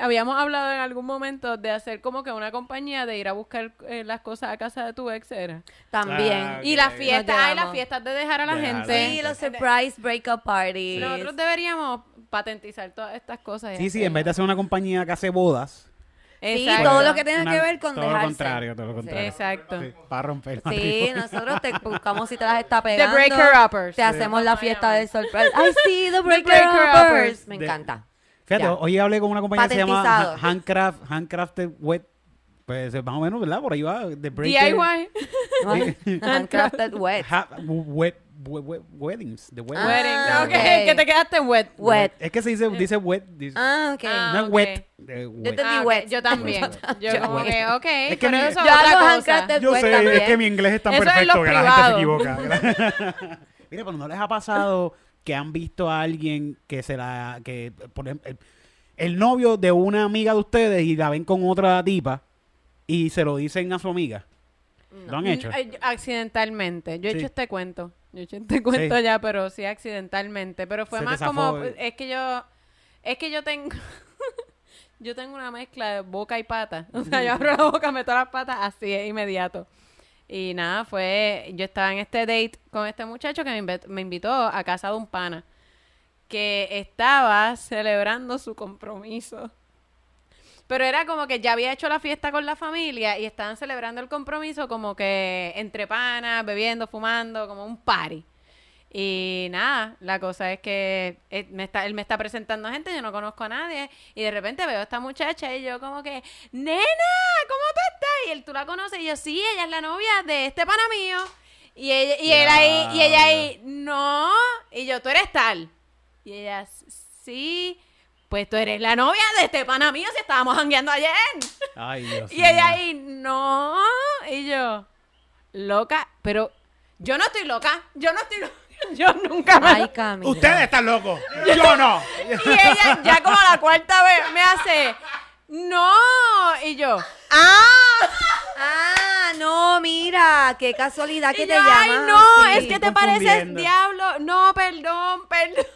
Habíamos hablado en algún momento de hacer como que una compañía de ir a buscar eh, las cosas a casa de tu ex era. También. Ah, Y las fiestas, ay, las fiestas de dejar a la Dejar gente. Sí, los surprise breakup parties. Nosotros deberíamos patentizar todas estas cosas. Sí, sí, en vez de hacer una compañía que hace bodas. Sí, Exacto. todo lo que tenga una- que ver con todo dejarse. lo contrario, todo lo contrario. Exacto. Sí, para romper. Sí, nosotros te <laughs> buscamos si te las está The pegando. Breaker Uppers. Te hacemos la fiesta del surprise. Ay, sí, The Breaker, Breaker Uppers. Uppers. Me encanta. Fíjate, Ya. hoy hablé con una compañía que se llama Handcraft, Handcrafted Wet. Pues más o menos, ¿verdad? Por ahí va. The. DIY. <laughs> <laughs> <laughs> Handcrafted wet. Ha- wet, wet, wet- Weddings. The wet. Ah, Wedding. ok. ok, que te quedaste wet. Wet. Es que se dice, dice wet. dice- Ah, ok. Ah, no es ok. wet. Yo te- Ah, ok, wet. Yo también. Yo Yo como que, ok, Es que mi- eso es Yo hago sé, también. es que mi inglés es tan Eso es perfecto lo que la gente se equivoca. Mira, pero no les ha pasado que han visto a alguien que se la. que por ejemplo, el, el novio de una amiga de ustedes y la ven con otra tipa y se lo dicen a su amiga. ¿Lo han hecho? Mm, eh, yo- Accidentalmente. Yo he Sí. hecho este cuento. Yo he hecho este cuento Sí. ya, pero sí accidentalmente. Pero fue Se más como. el- Es que yo. Es que yo tengo. <laughs> yo tengo una mezcla de boca y pata. O sea, yo abro la boca, meto las patas así, es inmediato. Y nada, fue. Yo estaba en este date con este muchacho que me, invi- me invitó a casa de un pana. Que estaba celebrando su compromiso. Pero era como que ya había hecho la fiesta con la familia y estaban celebrando el compromiso como que entre panas, bebiendo, fumando, como un party. Y nada, la cosa es que eh, me está, él me está presentando gente, yo no conozco a nadie, y de repente veo a esta muchacha y yo como que, nena, ¿cómo tú estás? Y él, ¿tú la conoces? Y yo, sí, ella es la novia de este pana mío. Y, ella, y él ahí, y ella ahí, no. Y yo, tú eres tal. Y ella, sí. Pues tú eres la novia de este pana mío si estábamos jangueando ayer. Ay, Dios Y ella ahí, no. Y yo, loca, pero yo no estoy loca. Yo no estoy loca. <laughs> Yo nunca me. Ay, <laughs> Camila. Ustedes están locos. Yo no. Y ella, ya como la cuarta vez, me hace, no. Y yo, ah. Ah, no, mira, qué casualidad que Y te yo, llamas. ay, no, así. es que te pareces confundiendo. diablo. No, perdón, perdón.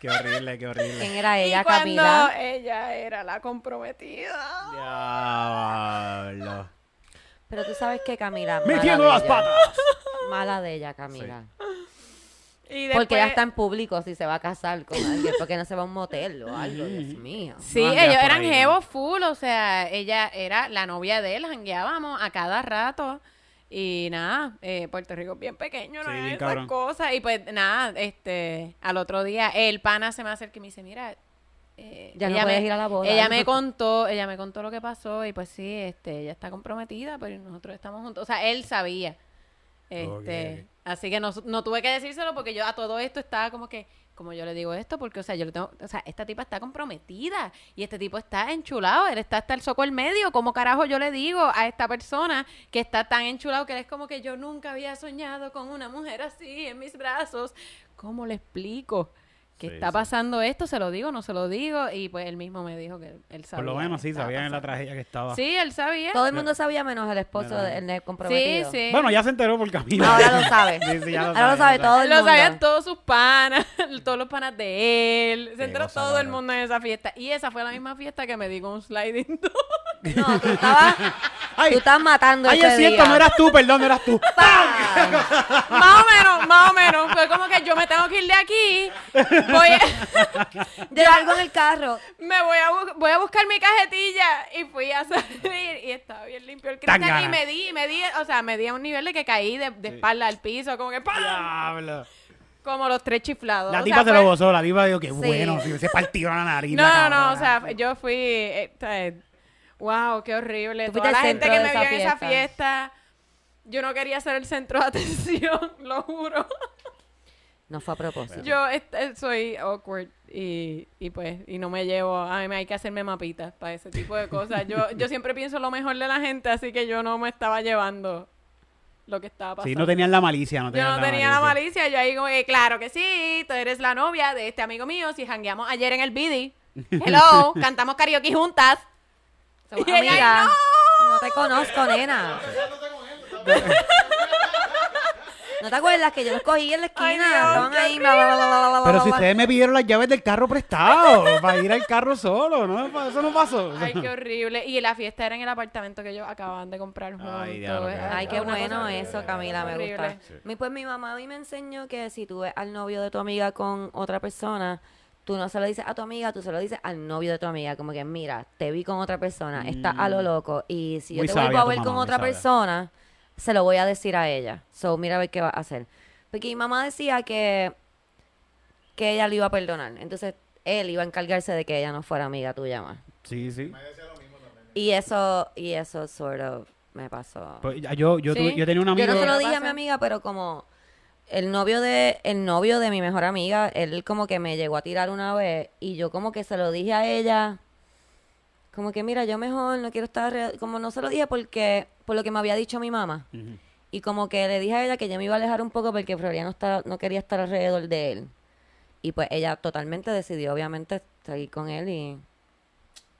Qué horrible, qué horrible. ¿Quién era ella, y cuando Camila? ella era la comprometida. Diablo. Pero tú sabes que Camila. mala Metiendo de las ella. patas. Mala de ella, Camila. Y Porque ella está en público si se va a casar con alguien. Porque no se va a un motel o algo, Dios mío. Sí, No ellos eran ¿no? jevos full, o sea, ella era la novia de él, jangueábamos a cada rato. Y nada, eh, Puerto Rico es bien pequeño, no Sí, hay esas cabrón. cosas. Y pues nada, este, al otro día el pana se me acerca y me dice, mira, eh, Ya no ella puedes me- ir a la boda. Ella me contó, ella me contó lo que pasó y pues sí, este, ella está comprometida, pero nosotros estamos juntos. O sea, él sabía. Este. Así que no, no tuve que decírselo porque yo a todo esto estaba como que, como yo le digo esto, porque, o sea, yo le tengo, o sea, esta tipa está comprometida y este tipo está enchulado, él está hasta el soco el medio. ¿Cómo carajo yo le digo a esta persona que está tan enchulado que él es como que yo nunca había soñado con una mujer así en mis brazos? ¿Cómo le explico? Que Sí, está sí. pasando esto? ¿Se lo digo? ¿No se lo digo? Y pues él mismo me dijo que él sabía. Por lo menos sí, sabían en la tragedia que estaba. Sí, él sabía. Todo el mundo sabía menos el esposo del el Sí, comprometido. sí. Bueno, ya se enteró por camino. Ahora lo <laughs> sabe. Sí, sí, ya Ahora lo sabe todo el lo mundo. sabían todos sus panas, <laughs> todos los panas de él. Se Qué enteró todo el mundo en esa fiesta. Y esa fue la misma fiesta que me di con un sliding <laughs> door. No, tú estabas, Ay, tú estás matando ay, ese es cierto, día. no eras tú, perdón, no eras tú. <laughs> más o menos, más o menos. Fue como que yo me tengo que ir de aquí. Voy a- De algo en el carro. me voy a, bu- voy a buscar mi cajetilla. Y fui a salir y estaba bien limpio el cristal. Tangana. Y me di, me di, o sea, me di a un nivel de que caí de, de espalda al piso. Como que ¡pam! Diablo. Como los tres chiflados. La O tipa sea, se fue- lo gozó, la tipa dijo que Sí. bueno, se partió la nariz. No, la no, no, o sea, yo fui, eh, o sea, wow, qué horrible. Toda la gente que me vio en esa fiesta. yo no quería ser el centro de <laughs> atención, lo juro. No fue a propósito. Yo este, soy awkward y, y pues, y no me llevo, a mí me hay que hacerme mapitas para ese tipo de cosas. Yo, <laughs> yo siempre pienso lo mejor de la gente, así que yo no me estaba llevando lo que estaba pasando. Sí, no tenían la malicia, no Yo tenían no tenía la malicia, yo ahí que, claro que sí, tú eres la novia de este amigo mío, si jangueamos ayer en el Bidi. <laughs> Hello, cantamos karaoke juntas. Ella, amigas. "No". No te conozco, nena. ¿No te acuerdas que yo los cogí en la esquina? Ay, Dios, Estaban ahí. bla, bla, bla, bla, bla, bla, Pero si bla. ustedes me pidieron las llaves del carro prestado para ir al carro solo, ¿no? Eso no pasó. Ay, qué horrible. Y la fiesta era en el apartamento que ellos acababan de comprar juntos. Ay, qué Ay, qué bueno eso, Camila, me gusta. Mi- Pues mi mamá a mí me enseñó que si tú ves al novio de tu amiga con otra persona, tú no se lo dices a tu amiga, tú se lo dices al novio de tu amiga. Como que, mira, te vi con otra persona, estás a lo loco. Y si yo Muy te vuelvo a ver mamá, con otra sabia. persona, se lo voy a decir a ella. So, mira a ver qué va a hacer. Porque mi mamá decía que, que ella le iba a perdonar. Entonces, él iba a encargarse de que ella no fuera amiga tuya más. Sí, sí. Y eso, y eso sort of me pasó. Pues, yo, yo, Sí. tuve- yo tenía un Yo amigo. no se lo ¿Qué dije a mi amiga, pero como el novio de el novio de mi mejor amiga, él como que me llegó a tirar una vez y yo como que se lo dije a ella como que mira, yo mejor no quiero estar alrededor- como no se lo dije porque por lo que me había dicho mi mamá. Y como que le dije a ella que yo me iba a alejar un poco porque Florian no, está, no quería estar alrededor de él. Y pues ella totalmente decidió, obviamente, seguir con él y,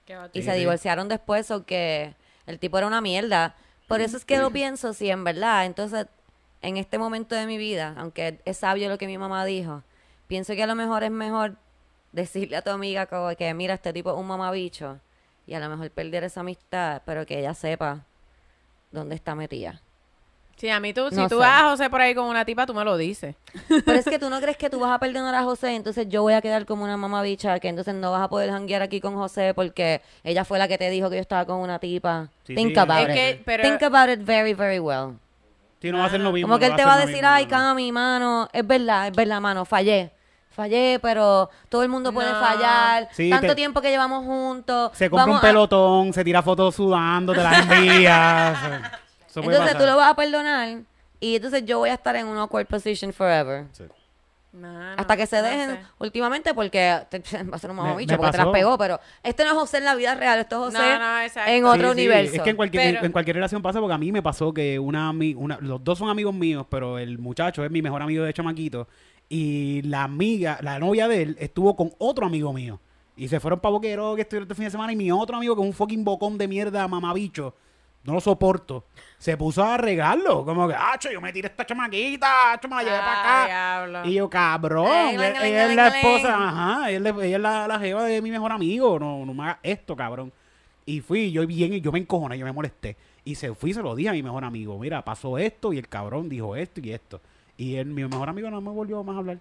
Qué y se divorciaron después o que el tipo era una mierda. Por eso es que lo pienso, si en verdad, entonces, en este momento de mi vida, aunque es sabio lo que mi mamá dijo, pienso que a lo mejor es mejor decirle a tu amiga como que, mira, este tipo es un mamabicho, y a lo mejor perder esa amistad, pero que ella sepa dónde está metida. Sí, a mí tú, si tú sé. vas a José por ahí con una tipa, tú me lo dices. <laughs> Pero es que tú no <laughs> crees que tú vas a perdonar a José, entonces yo voy a quedar como una mamabicha, que entonces no vas a poder janguear aquí con José porque ella fue la que te dijo que yo estaba con una tipa. Sí, Think sí. about Es it. que, pero- Think about it very, very well. Sí, no va a ser lo mismo. Como que no él te va a decir, ay. Cami, mano, es verdad, es verdad, mano, fallé. Fallé, pero todo el mundo puede No. fallar. Sí, Tanto te- tiempo que llevamos juntos. Se compra Vamos un a- pelotón, se tira fotos sudando, te las envía. <laughs> o sea, eso puede Entonces tú pasar. lo vas a perdonar y entonces yo voy a estar en una awkward position forever. Sí. Hasta que se no dejen sé. últimamente porque te- <laughs> va a ser un porque te las pegó, pero este no es José en la vida real, esto es José No, en otro sí, universo. Es que en cualquier, Pero- en cualquier relación pasa porque a mí me pasó que una, una los dos son amigos míos, pero el muchacho es mi mejor amigo de chamaquito y la amiga, la novia de él estuvo con otro amigo mío y se fueron para Boquero que estuvieron este fin de semana y mi otro amigo que es un fucking bocón de mierda mamabicho no lo soporto, se puso a regarlo. Como que, ah, yo me tiré esta chamaquita, yo me la llevé para acá. diablo. Y yo, cabrón, Ay, ella, ella es la esposa, ajá, ella, es la- ella es la, la jeva de mi mejor amigo, no, no me hagas esto, cabrón. Y fui, yo bien, yo me encojoné, yo me molesté. Y se fui, y se lo dije a mi mejor amigo, mira, pasó esto, y el cabrón dijo esto y esto. Y él, mi mejor amigo no me volvió más a hablar.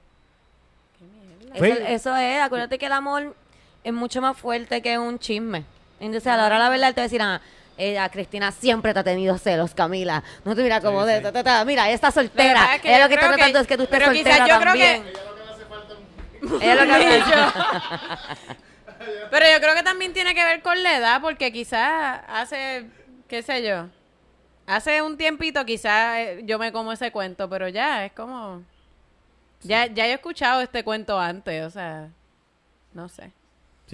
Fue- Eso, eso es, acuérdate que el amor es mucho más fuerte que un chisme. Entonces, a la hora de la verdad, te va a decir, ah, ella, Cristina siempre te ha tenido celos, Camila. No te mira como de, ta, ta, ta. mira, ella está soltera. es ella lo que está creo tratando es que tú estés pero quizás soltera yo creo también. que Ella lo que <laughs> Pero yo creo que también tiene que ver con la edad, porque quizás hace, qué sé yo, hace un tiempito quizás eh, yo me como ese cuento, pero ya es como... Ya, ya he escuchado este cuento antes, o sea, no sé.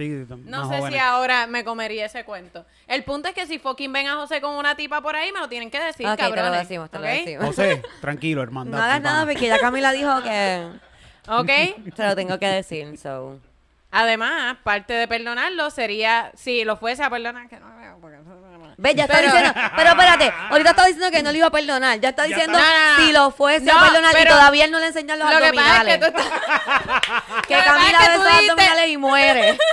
Sí, No sé si ahora me comería ese cuento. El punto es que si fucking ven a José con una tipa por ahí, me lo tienen que decir, Ok, te lo cabrones. decimos, te lo decimos. José, tranquilo, hermano. No hagas nada porque ya Camila dijo que ¿Ok? <laughs> te lo tengo que decir. So. Además, parte de perdonarlo sería, si lo fuese a perdonar, que no veo, porque... Ve, ya está Pero- diciendo, pero espérate, ahorita está diciendo que no le iba a perdonar, ya está Ya diciendo está. No, no, no. si lo fuese No, a perdonar y todavía él no le enseñan los Lo que pasa es abdominales. que tú estás... <laughs> que lo que pasa Camila es que ve tú abdominales y muere. <laughs>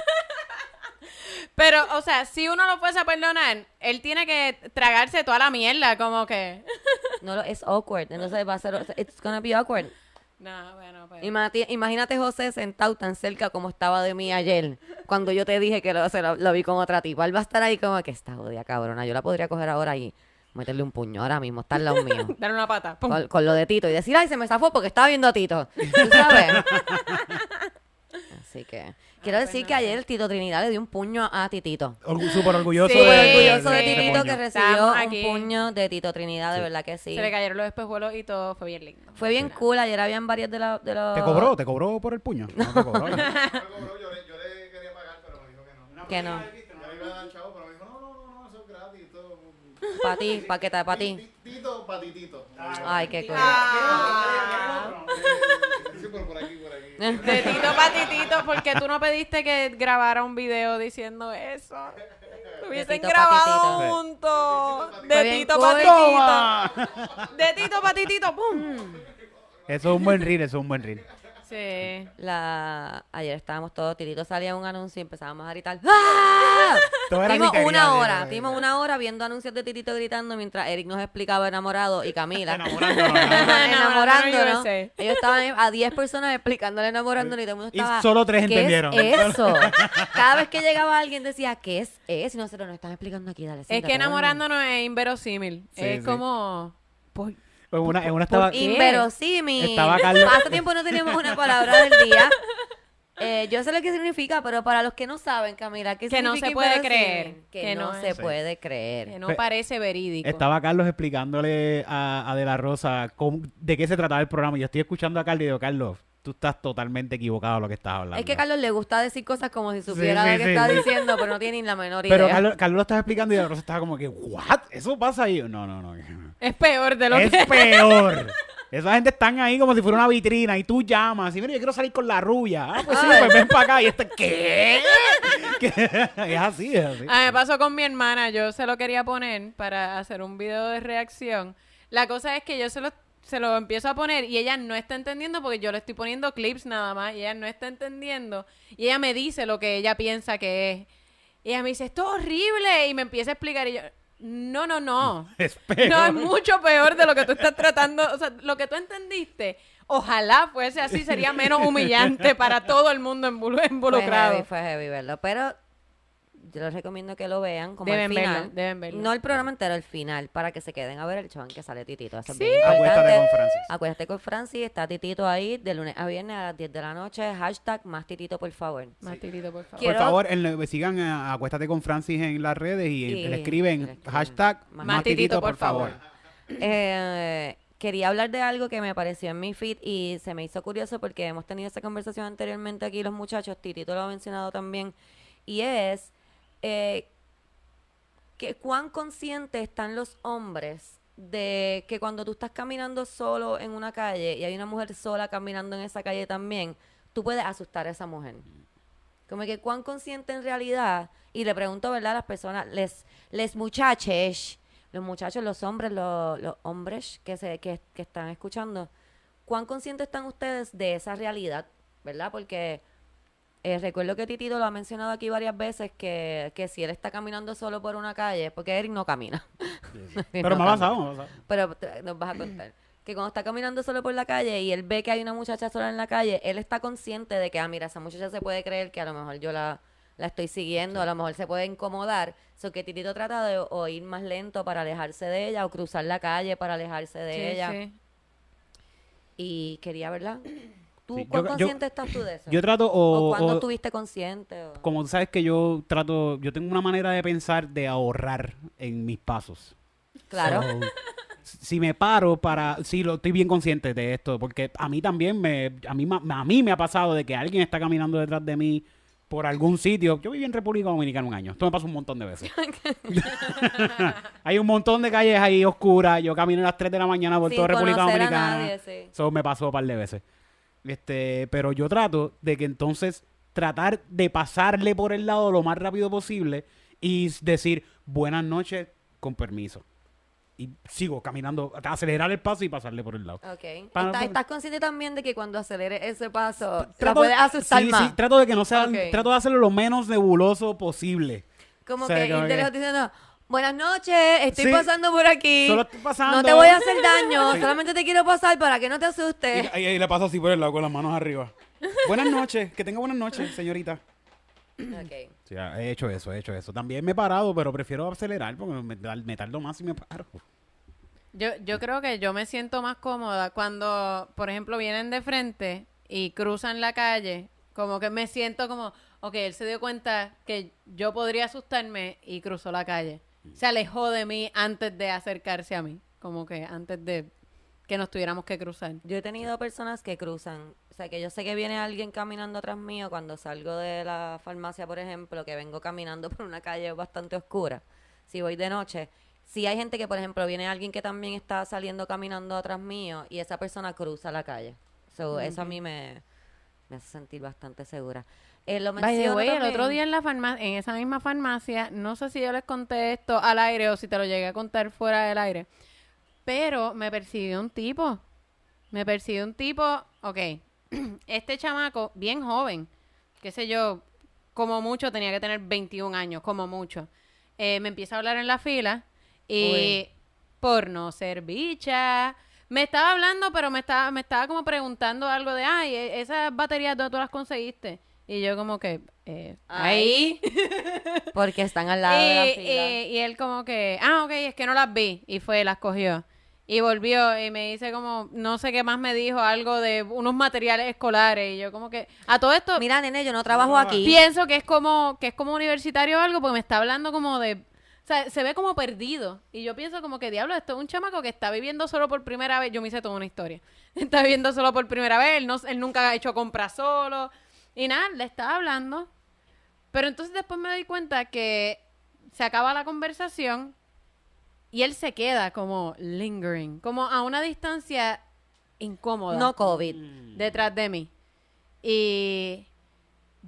Pero, o sea, si uno lo fuese a perdonar, él tiene que tragarse toda la mierda, como que... <laughs> No, es awkward, entonces va a ser, it's gonna be awkward. No, bueno, pues... Imagínate, imagínate José sentado tan cerca como estaba de mí ayer, cuando yo te dije que lo, se lo, lo vi con otra tipa. Él va a estar ahí como que está jodida cabrona, yo la podría coger ahora y meterle un puño ahora mismo, está al lado mío. <laughs> Dar una pata. con lo de Tito y decir, ay, se me zafó porque estaba viendo a Tito. <laughs> ¿Tú sabes? Así que quiero pues decir que ayer Tito Trinidad le dio un puño a Titito. Orgu- Súper orgulloso Sí, de, Súper orgulloso de sí. Titito que recibió Estamos un puño de Tito Trinidad, de verdad que sí. Se le cayeron los espejuelos y todo fue bien lindo. Fue bien cool, ayer habían varios de, la- de los... ¿Te cobró? ¿Te cobró por el puño? No te cobró. <laughs> Yo le, yo le quería pagar, pero me dijo que no. Que no. Yo le iba a dar chavo, pero me dijo, no, no, no, no, eso es gratis. Todo. Para ti, paqueta, para ti. Ti- Tito, patitito. Ay, qué cool. Sí, pero por aquí, por aquí. De Tito Patitito, porque tú no pediste que grabara un video diciendo eso. <laughs> Hubiesen grabado Patitito. juntos. De Tito. Patitito. De Tito Patitito, ¡pum! Eso es un buen reel, eso es un buen reel. Sí. La... Ayer estábamos todos, Titito salía un anuncio y empezábamos a gritar. ¡Ah! <laughs> Tuvimos una hora, tuvimos una hora viendo anuncios de Titito gritando mientras Eric nos explicaba enamorado y Camila. Enamorándonos. <laughs> enamorándonos. Ellos estaban a 10 personas explicándole enamorándonos y todo el mundo Y estaba. solo tres ¿qué entendieron". Es <laughs> eso. Cada vez que llegaba alguien decía, ¿qué es eso? Y nosotros nos están explicando aquí, dale. Es que enamorándonos es inverosímil. Sí, es sí. como... ¿por En una, en una estaba... Inverosímil. Estaba Carlos- <laughs> Hace tiempo no teníamos una palabra del día. Eh, yo sé lo que significa, pero para los que no saben, Camila, ¿qué Que no se puede creer, Que, que no, no se puede creer. Que no parece verídico. Estaba Carlos explicándole a, a De La Rosa cómo- de qué se trataba el programa. Yo estoy escuchando a Carlos y digo, Carlos, tú estás totalmente equivocado de lo que estás hablando. Es que a Carlos le gusta decir cosas como si supiera Sí, sí, lo que sí, está diciendo, pero no tiene ni la menor idea. Pero Carlos, Carlos lo estaba explicando y La Rosa estaba como que, ¿what? ¿Eso pasa ahí? No, no, no. Es peor de lo Es que... peor. <laughs> Esa gente están ahí como si fuera una vitrina y tú llamas y mira, yo quiero salir con la rubia. Ah, pues sí, pues ven para acá. Y este, ¿qué? <laughs> ¿Qué? Es así, es así. Ah, me pasó con mi hermana. Yo se lo quería poner para hacer un video de reacción. La cosa es que yo se lo, se lo empiezo a poner y ella no está entendiendo porque yo le estoy poniendo clips nada más y ella no está entendiendo. Y ella me dice lo que ella piensa que es. Y ella me dice, esto es horrible. Y me empieza a explicar y yo, no, no, no. <laughs> Es peor. No, es mucho peor de lo que tú estás tratando. O sea, lo que tú entendiste, ojalá fuese así, sería menos <laughs> humillante para todo el mundo fue involucrado. heavy, fue heavy verlo. Pero yo les recomiendo que lo vean como Deben al final. verlo, deben verlo. No el programa entero, el final, para que se queden a ver el show en que sale Titito. Eso es Sí. bien Acuéstate con Francis. Acuéstate con Francis, está Titito ahí de lunes a viernes a las 10 de la noche. Hashtag más Titito, por favor. Más tirito, por favor. Quiero- Por favor, en- sigan a Acuéstate con Francis en las redes y, Y- le escriben le escriben. hashtag Más más titito, por favor. Eh, quería hablar de algo que me apareció en mi feed y se me hizo curioso porque hemos tenido esa conversación anteriormente aquí los muchachos, Titito lo ha mencionado también, y es eh, que cuán conscientes están los hombres de que cuando tú estás caminando solo en una calle y hay una mujer sola caminando en esa calle también, tú puedes asustar a esa mujer. Como que cuán consciente en realidad, y le pregunto, ¿verdad? A las personas, les, les muchaches, los muchachos, los hombres, los, hombres que, se, que están escuchando, ¿cuán conscientes están ustedes de esa realidad? ¿Verdad? Porque eh, recuerdo que Titito lo ha mencionado aquí varias veces que, que si él está caminando solo por una calle, porque Eric no camina. <laughs> Pero no me ha pasado. Pero te- nos vas a contar. Que cuando está caminando solo por la calle y él ve que hay una muchacha sola en la calle, él está consciente de que, ah, mira, esa muchacha se puede creer que a lo mejor yo la, la estoy siguiendo, a lo mejor se puede incomodar. So que Titito trata de o ir más lento para alejarse de ella o cruzar la calle para alejarse de Sí, ella. sí. Y quería, ¿verdad? ¿Tú Sí, cuán yo- yo- consciente estás tú de eso? Yo trato ¿O o, cuándo o- estuviste consciente? o- como tú sabes que yo trato, yo tengo una manera de pensar de ahorrar en mis pasos. Claro. So, si me paro para, sí, lo estoy bien consciente de esto, porque a mí también me, a mí, a mí me ha pasado de que alguien está caminando detrás de mí por algún sitio. Yo viví en República Dominicana un año. Esto me pasa un montón de veces. <laughs> Hay un montón de calles ahí oscuras. Yo camino a las 3 de la mañana por Sin toda República Dominicana. nadie, sí. Eso me pasó un par de veces. Este, pero yo trato de que entonces tratar de pasarle por el lado lo más rápido posible y decir buenas noches con permiso. Y sigo caminando, acelerar el paso y pasarle por el lado. Ok. Para- ¿Estás, estás consciente también de que cuando aceleres ese paso, la Trato- puedes asustar sí, más? sí, trato de que no sea, Ok. trato de hacerlo lo menos nebuloso posible. Como O sea, que que- lejos diciendo, buenas noches, estoy Sí. pasando por aquí. Solo estoy pasando. No te voy a hacer daño, <laughs> Sí. solamente te quiero pasar para que no te Y asustes. ahí, ahí le paso así por el lado con las manos arriba. buenas noches, que tenga buenas noches, señorita. Ok. Sí, he hecho eso, he hecho eso. También me he parado, pero prefiero acelerar porque me, me tardo más y me paro. Yo, yo creo que yo me siento más cómoda cuando, por ejemplo, vienen de frente y cruzan la calle. Como que me siento como, ok, él se dio cuenta que yo podría asustarme y cruzó la calle. Se alejó de mí antes de acercarse a mí. Como que antes de que nos tuviéramos que cruzar. Yo he tenido personas que cruzan, o sea, que yo sé que viene alguien caminando atrás mío cuando salgo de la farmacia, por ejemplo, que vengo caminando <laughs> por una calle bastante oscura, si voy de noche. Si hay gente que, por ejemplo, viene alguien que también está saliendo caminando atrás mío y esa persona cruza la calle. So, Eso a mí me, me hace sentir bastante segura. Eh, lo By the menciono way, el otro día en la farmacia, en esa misma farmacia, no sé si yo les conté esto al aire o si te lo llegué a contar fuera del aire, pero me persiguió un tipo. Me persiguió un tipo, ok, <clears throat> este chamaco, bien joven, qué sé yo, como mucho tenía que tener 21 años, como mucho. Eh, me empieza a hablar en la fila y Uy. por no ser bicha, me estaba hablando, pero me estaba, me estaba como preguntando algo de, ay, e- esas baterías, ¿dónde tú las conseguiste? Y yo como que, eh, ahí. <laughs> Porque están al lado de la y, fila. y- y él como que, ah, ok, es que no las vi. Y fue, las cogió. Y volvió y me dice como, no sé qué más me dijo, algo de unos materiales escolares. Y yo como que, a todo esto, Mira, nene, yo no trabajo No, aquí. pienso que es como, que es como universitario o algo, porque me está hablando como de, o sea, se ve como perdido. Y yo pienso como que, diablo, esto es un chamaco que está viviendo solo por primera vez. Yo me hice toda una historia. <laughs> Está viviendo solo por primera vez, él, no, él nunca ha hecho compras solo. Y nada, le estaba hablando. Pero entonces después me doy cuenta que se acaba la conversación y él se queda como lingering, como a una distancia incómoda No COVID. detrás de mí. Y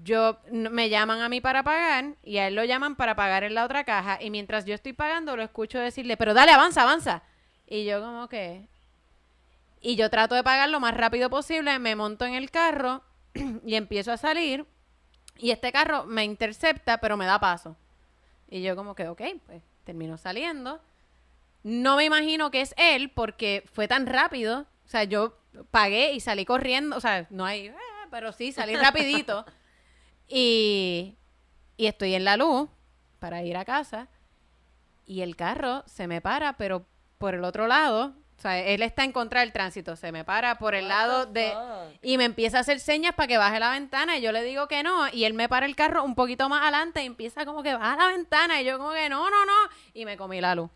yo me llaman a mí para pagar y a él lo llaman para pagar en la otra caja y mientras yo estoy pagando lo escucho decirle, "Pero dale, avanza, avanza." Y yo como que y yo trato de pagar lo más rápido posible, me monto en el carro <clears throat> y empiezo a salir y este carro me intercepta, pero me da paso. Y yo como que, ok, pues termino saliendo. No me imagino que es él porque fue tan rápido. O sea, yo pagué y salí corriendo. O sea, no hay, "Ah", pero sí, salí <laughs> rapidito. y, y estoy en la luz para ir a casa. Y el carro se me para, pero por el otro lado. O sea, él está en contra del tránsito. Se me para por el lado de... Y me empieza a hacer señas para que baje la ventana y yo le digo que no y él me para el carro un poquito más adelante y empieza como que baja la ventana y yo como que no, no, no y me comí la luz.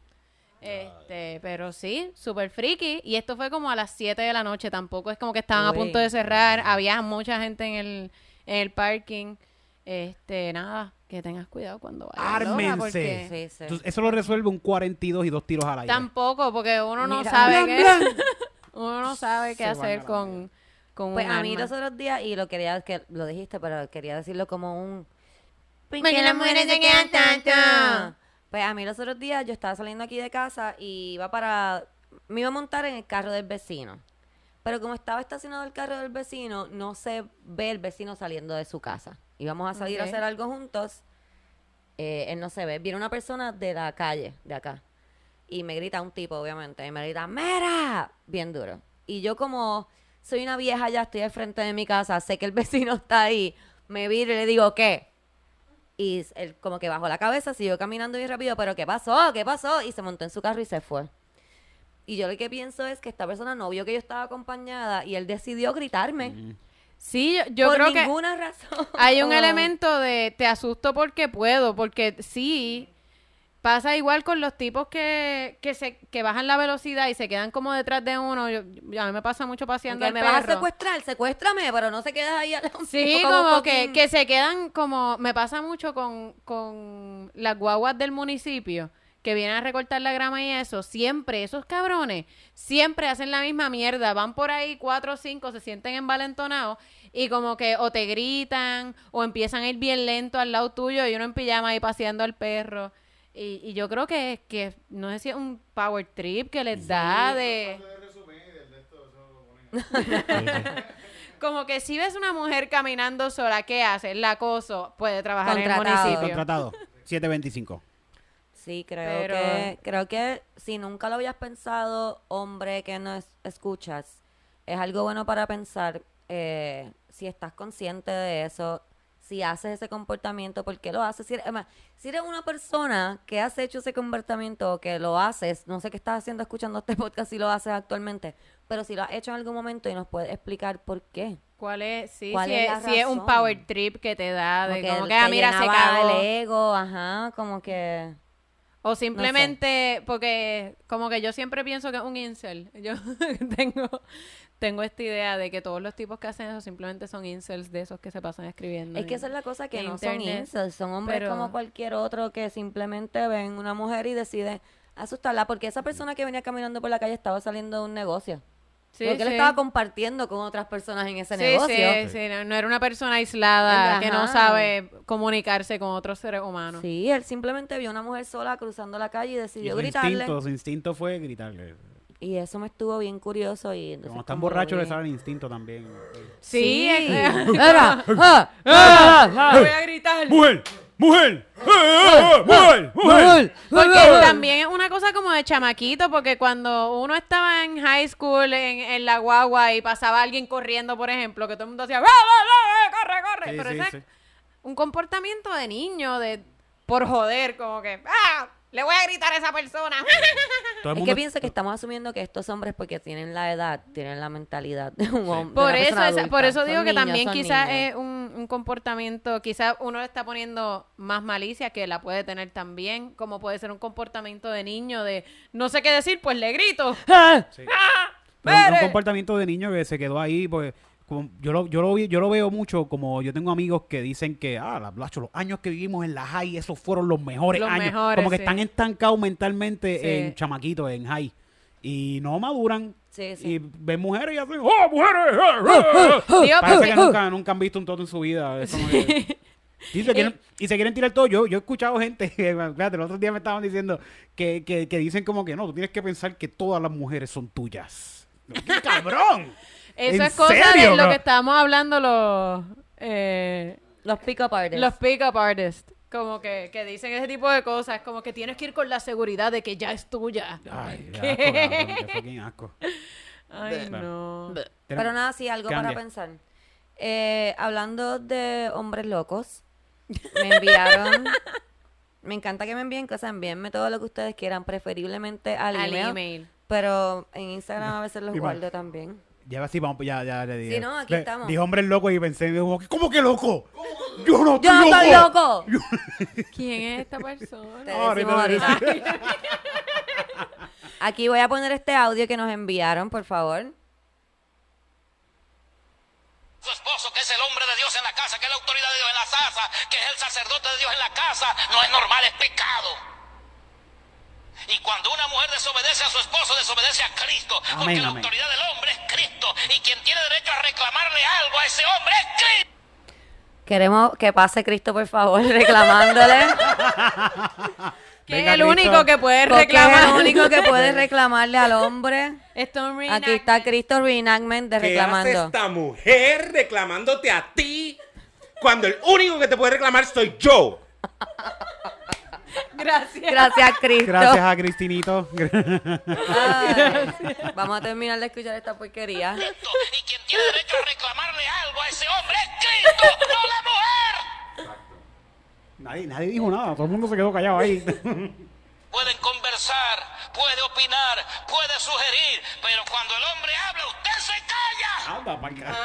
Este, pero sí, súper friki y esto fue como a las 7 de la noche, tampoco es como que estaban a punto de cerrar, había mucha gente en el, en el parking. Este, nada, que tengas cuidado cuando vayas. Ármense. porque Sí, sí. Entonces, eso lo resuelve un 42 y dos tiros al aire. Tampoco, porque uno no Mira. sabe Blan, qué <laughs> uno no sabe qué hacer con, con Pues un a mí arma. los otros días, y lo quería, que lo dijiste, pero quería decirlo como un... ¿Por Porque las mujeres se quedan tanto? Pues a mí los otros días yo estaba saliendo aquí de casa y iba para... Me iba a montar en el carro del vecino. Pero como estaba estacionado el carro del vecino, no se ve el vecino saliendo de su casa. Íbamos a salir a hacer algo juntos. eh, él no se ve. Viene una persona de la calle, de acá. Y me grita un tipo, obviamente. Y me grita, ¡Mera! Bien duro. Y yo como soy una vieja ya, estoy al frente de mi casa, sé que el <laughs> vecino está ahí. Me viro y le digo, ¿qué? Y él como que bajó la cabeza, siguió caminando bien rápido, pero ¿qué pasó? ¿Qué pasó? Y se montó en su carro y se fue. Y yo lo que pienso es que esta persona no vio que yo estaba acompañada y él decidió gritarme. Sí, yo, yo por creo que ninguna razón. <laughs> hay un Como- elemento de te asusto porque puedo, porque sí, pasa igual con los tipos que, que, se, que bajan la velocidad y se quedan como detrás de uno. Yo, yo- a mí me pasa mucho paseando Que me vas a perro. secuestrar, secuéstrame, pero no se quedas ahí al Sí, mío como que, que se quedan como... Me pasa mucho con, con las guaguas del municipio que vienen a recortar la grama y eso. Siempre, esos cabrones, siempre hacen la misma mierda. Van por ahí cuatro o cinco, se sienten envalentonados y como que o te gritan o empiezan a ir bien lento al lado tuyo y uno en pijama ahí paseando al perro. Y, y yo creo que, que no sé si es un power trip que les da de... <laughs> Como que si ves una mujer caminando sola, ¿qué hace? La acoso, puede trabajar en el Contratado. municipio. Contratado. 725. Sí, creo Pero- que creo que si nunca lo habías pensado, hombre que no es- escuchas, es algo bueno para pensar eh, si estás consciente de eso, si haces ese comportamiento, ¿por qué lo haces? Si eres, además, si eres una persona que has hecho ese comportamiento o que lo haces, no sé qué estás haciendo escuchando este podcast si lo haces actualmente, pero si lo has hecho en algún momento y nos puedes explicar por qué. ¿Cuál es? Sí, ¿Cuál si es si es un power trip que te da de como el- que, ah, mira, se cagó. el ego, ajá, como que... O simplemente porque como que yo siempre pienso que es un incel. Yo <laughs> tengo tengo esta idea de que todos los tipos que hacen eso simplemente son incels de esos que se pasan escribiendo. Es que esa es la cosa que no son incels, son hombres pero- como cualquier otro que simplemente ven una mujer y deciden asustarla porque esa persona que venía caminando por la calle estaba saliendo de un negocio. Sí, porque él sí. estaba compartiendo con otras personas en ese Sí, negocio. sí, sí, no, no era una persona aislada que no sabe comunicarse con otros seres humanos. Sí, él simplemente vio una mujer sola cruzando la calle y Y decidió su gritarle. instinto, su instinto fue gritarle. Y eso me estuvo bien curioso y entonces están como lo borrachos le sale el instinto también. Sí, es- Era, ah, ah, voy a gritar. ¡Mujer! ¡Mujer! ¡Eh, eh, eh! ¡Mujer! ¡Mujer! Porque también es una cosa como de chamaquito, porque cuando uno estaba en high school, en, en la guagua, y pasaba alguien corriendo, por ejemplo, que todo el mundo hacía, ¡Ah, ah, ah, corre, corre! Sí, Pero sí, ese sí. es un comportamiento de niño, de por joder, como que, ¡ah! Le voy a gritar a esa persona. <laughs> Todo el Es mundo- que pienso que estamos asumiendo que estos hombres, porque tienen la edad, tienen la mentalidad de un hombre. Por eso, esa- por eso digo que niños, también quizás es un, un comportamiento, quizás uno le está poniendo más malicia que la puede tener también, como puede ser un comportamiento de niño de no sé qué decir, pues le grito. <laughs> <laughs> ¡Ah! Sí. Pero un- comportamiento de niño que se quedó ahí, pues como- yo lo, yo lo yo lo veo mucho como yo tengo amigos que dicen que ah, la, Blacho, los años que vivimos en la high, esos fueron los mejores Los años. mejores, como que sí. están estancados mentalmente Sí. en chamaquitos, en high. Y no maduran. Sí. Y ven mujeres y hacen, ¡oh, mujeres! eh, eh, eh". <laughs> Parece que nunca, nunca han visto un toto en su vida. <laughs> Es como que- Y se, quieren, y se quieren tirar todo. Yo, yo he escuchado gente, fíjate, el otro día me estaban diciendo que, que, que dicen como que no, tú tienes que pensar que todas las mujeres son tuyas. <laughs> ¡Qué cabrón! Eso ¿En es cosa serio, de lo que estábamos hablando los eh, Los pick-up artists. los pick-up artists. Como que, que dicen ese tipo de cosas, como que tienes que ir con la seguridad de que ya es tuya. Ay, <laughs> qué asco, qué asco. Ay, no. Pero nada, sí, algo para pensar. Eh, hablando de hombres locos, me enviaron... <laughs> me encanta que me envíen cosas, envíenme todo lo que ustedes quieran, preferiblemente al, Al email, email. Pero en Instagram a veces los guardo también. Ya así vamos, ya, ya le dije. Sí, no, aquí Le- estamos. Dijo hombre loco y pensé, como que, ¿cómo que loco? Yo no estoy ¡Yo no loco. estoy loco! <laughs> ¿Quién es esta persona? Te decimos ahorita- ahorita. <laughs> Aquí voy a poner este audio que nos enviaron, por favor. su esposo, que es el hombre de Dios en la casa, que es la autoridad de Dios en la casa, que es el sacerdote de Dios en la casa, no es normal, es pecado. Y cuando una mujer desobedece a su esposo, desobedece a Cristo, porque Amén, la amén. autoridad del hombre es Cristo, y quien tiene derecho a reclamarle algo a ese hombre es Cristo. Queremos que pase Cristo, por favor, <laughs> reclamándole. Que Venga, es el Cristo. único que puede Porque es reclamar. el único que puede reclamarle al hombre. Esto es un Aquí está Cristo Reenactment de ¿Qué hace esta mujer reclamándote a ti cuando el único que te puede reclamar soy yo? <laughs> Gracias. Gracias, Cristo. Gracias a Cristinito. Ay, <laughs> vamos a terminar de escuchar esta porquería. Cristo. Y quien tiene derecho a reclamarle algo a ese hombre es Cristo, no la mujer. nadie, nadie dijo nada, todo el mundo se quedó callado ahí. <laughs> Pueden conversar, puede opinar, puede sugerir, pero cuando el hombre habla, usted se calla. Anda, pa'l carajo.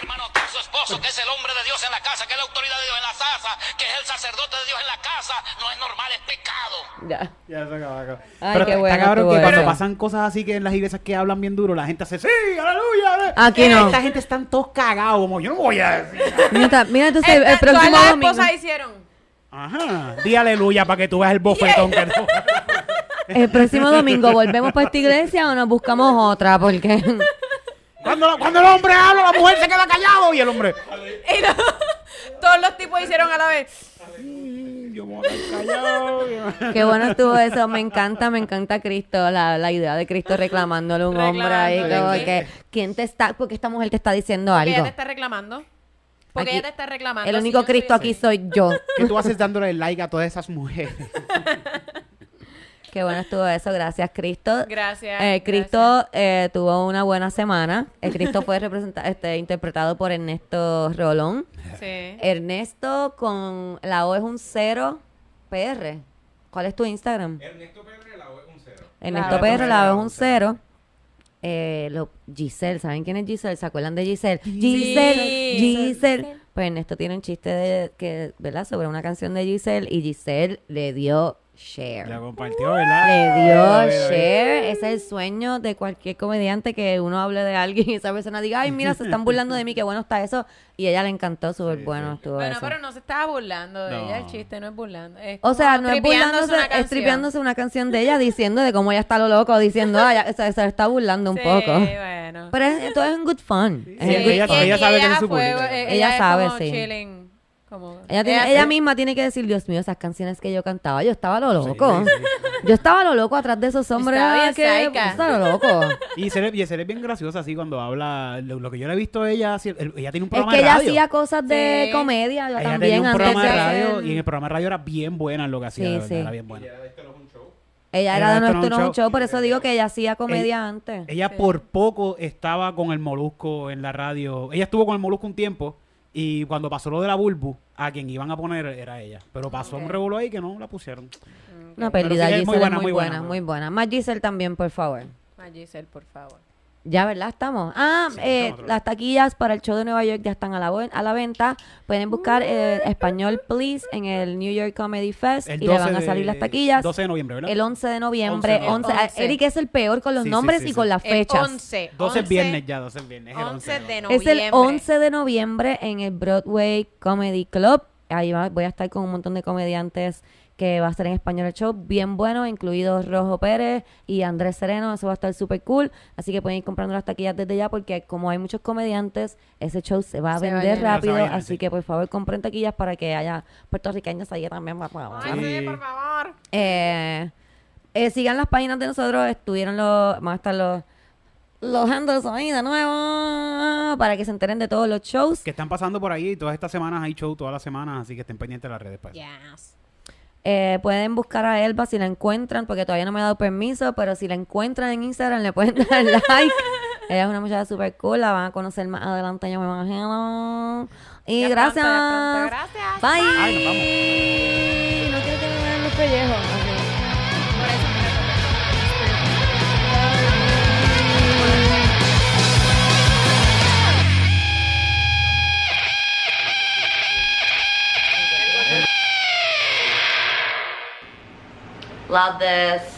Hermano, está su esposo, que es el hombre de Dios en la casa, que es la autoridad de Dios en la casa, que es el sacerdote de Dios en la casa, no es normal, es pecado. Ya. Ya se acabó, acabó. Ay, Pero qué está bueno cabrón que cuando pasan cosas así que en las iglesias que hablan bien duro, la gente hace ¡Sí! ¡Aleluya! Aquí Eh, no. Esta gente están todos cagados, como yo no voy a decir. Mira, mira entonces el, Esta- próximo todas las domingo. esposas hicieron. Ajá. Di aleluya para que tú veas el bofetón que tú. El próximo domingo volvemos para esta iglesia o nos buscamos otra porque Cuando, cuando el hombre habla, la mujer se queda callado y el hombre. Y no- todos los tipos hicieron a la vez. "Mm, Yo me voy a quedar callado. qué bueno estuvo eso. Me encanta, me encanta Cristo, la, la idea de Cristo reclamándole a un hombre ahí como que quién te está, porque esta mujer te está diciendo Porque ella algo. te está reclamando. Porque Aquí- ella te está reclamando. El único Cristo aquí soy yo. <laughs> ¿Qué tú haces dándole like a todas esas mujeres? <laughs> Qué bueno estuvo eso, gracias Cristo. Gracias, Eh, Cristo eh, tuvo una buena semana. El Cristo fue representa- este, interpretado por Ernesto Rolón. Sí. Ernesto con la O es un cero PR. ¿Cuál es tu Instagram? Ernesto PR, la O es un cero. Ernesto La PR, la O es un un cero. Eh, lo, Giselle, ¿saben quién es Giselle? ¿Se acuerdan de Giselle? Giselle, Giselle. Pues Ernesto tiene un chiste de que, ¿verdad? Sobre una canción de Giselle y Giselle le dio share. La compartió, ¿verdad? Le dio share. Ese es el sueño de cualquier comediante que uno hable de alguien y esa persona diga, ay, mira, se están burlando de mí, qué bueno está eso. Y a ella le encantó, súper bueno estuvo Bueno, eso. pero no se estaba burlando de No. ella. El chiste no es burlando. es O sea, no es burlándose, una es canción. tripeándose una canción de ella <laughs> diciendo de cómo ella está lo loco, diciendo, ah, ya, se, se le está burlando un Sí, poco. bueno. Pero es, todo es un good fun. Es Sí, un ella- good ella- fun. ella sabe que es su fue- público. eh, Ella es sabe, como sí. chilling, como- Ella, tiene- ella ella misma tiene que decir, Dios mío, esas canciones que yo cantaba, yo estaba lo loco. Yo estaba lo loco atrás de esos hombres. Estaba bien que- yo estaba lo loco. Y se, le, y se le es bien graciosa así cuando habla. Lo, lo que yo le he visto a ella, ella tiene un Es programa que de ella radio. hacía cosas de Sí. comedia, yo ella también tenía un antes programa de radio y en el programa de radio era bien buena en lo que hacía. Sí, de verdad, sí. Era bien buena. Era de este es show. Ella Era era de de nuestro un show, por eso digo que ella hacía comedia antes. Ella por poco estaba con el Molusco en la radio. Ella estuvo con el Molusco un tiempo y cuando pasó lo de la Bulbu, a quien iban a poner era ella. Pero pasó un revolú ahí que no la pusieron. Una Pero pérdida, Giselle muy es buena, muy muy buena, buena, muy buena. Más Giselle también, por favor. Giselle, por favor. Ya, ¿verdad? Estamos. Ah, Sí, eh, estamos las taquillas para el show de Nueva York ya están a la, a la venta. Pueden buscar eh, Español Please en el New York Comedy Fest El y le van 12 a salir de- las taquillas. 12 de noviembre, ¿verdad? El 11 de noviembre. 11, 11, el ah, 11. Eric es el peor con los Sí, nombres sí, y sí. con las El fechas. 11. 12 es 11, viernes ya, 12 es viernes. es el 11 de ¿no? noviembre. Es el 11 de noviembre en el Broadway Comedy Club. Ahí va- voy a estar con un montón de comediantes que va a estar en español el show, bien bueno, incluidos Rojo Pérez y Andrés Sereno, eso va a estar súper cool, así que pueden ir comprando las taquillas desde ya porque como hay muchos comediantes, ese show se va a Se va a vender rápido, va a así sí. que por favor compren taquillas para que haya puertorriqueños allí también. Ay, Sí. sí, por favor. Eh, eh, sigan las páginas de nosotros, estuvieron los, van a estar los, los handles ahí de nuevo para que se enteren de todos los shows. Que están pasando por ahí. Todas estas semanas hay show, todas las semanas, así que estén pendientes de las redes. Para eso. Yes. Eh, pueden buscar a Elba si la encuentran, porque todavía no me ha dado permiso, pero si la encuentran en Instagram le pueden <laughs> dar like. Ella es una muchacha super cool, la van a conocer más adelante, yo me imagino. Y Ya gracias. pronto, ya pronto. Gracias. Bye. Ay, nos vamos. No quiero que me vean los pellejos. Love this.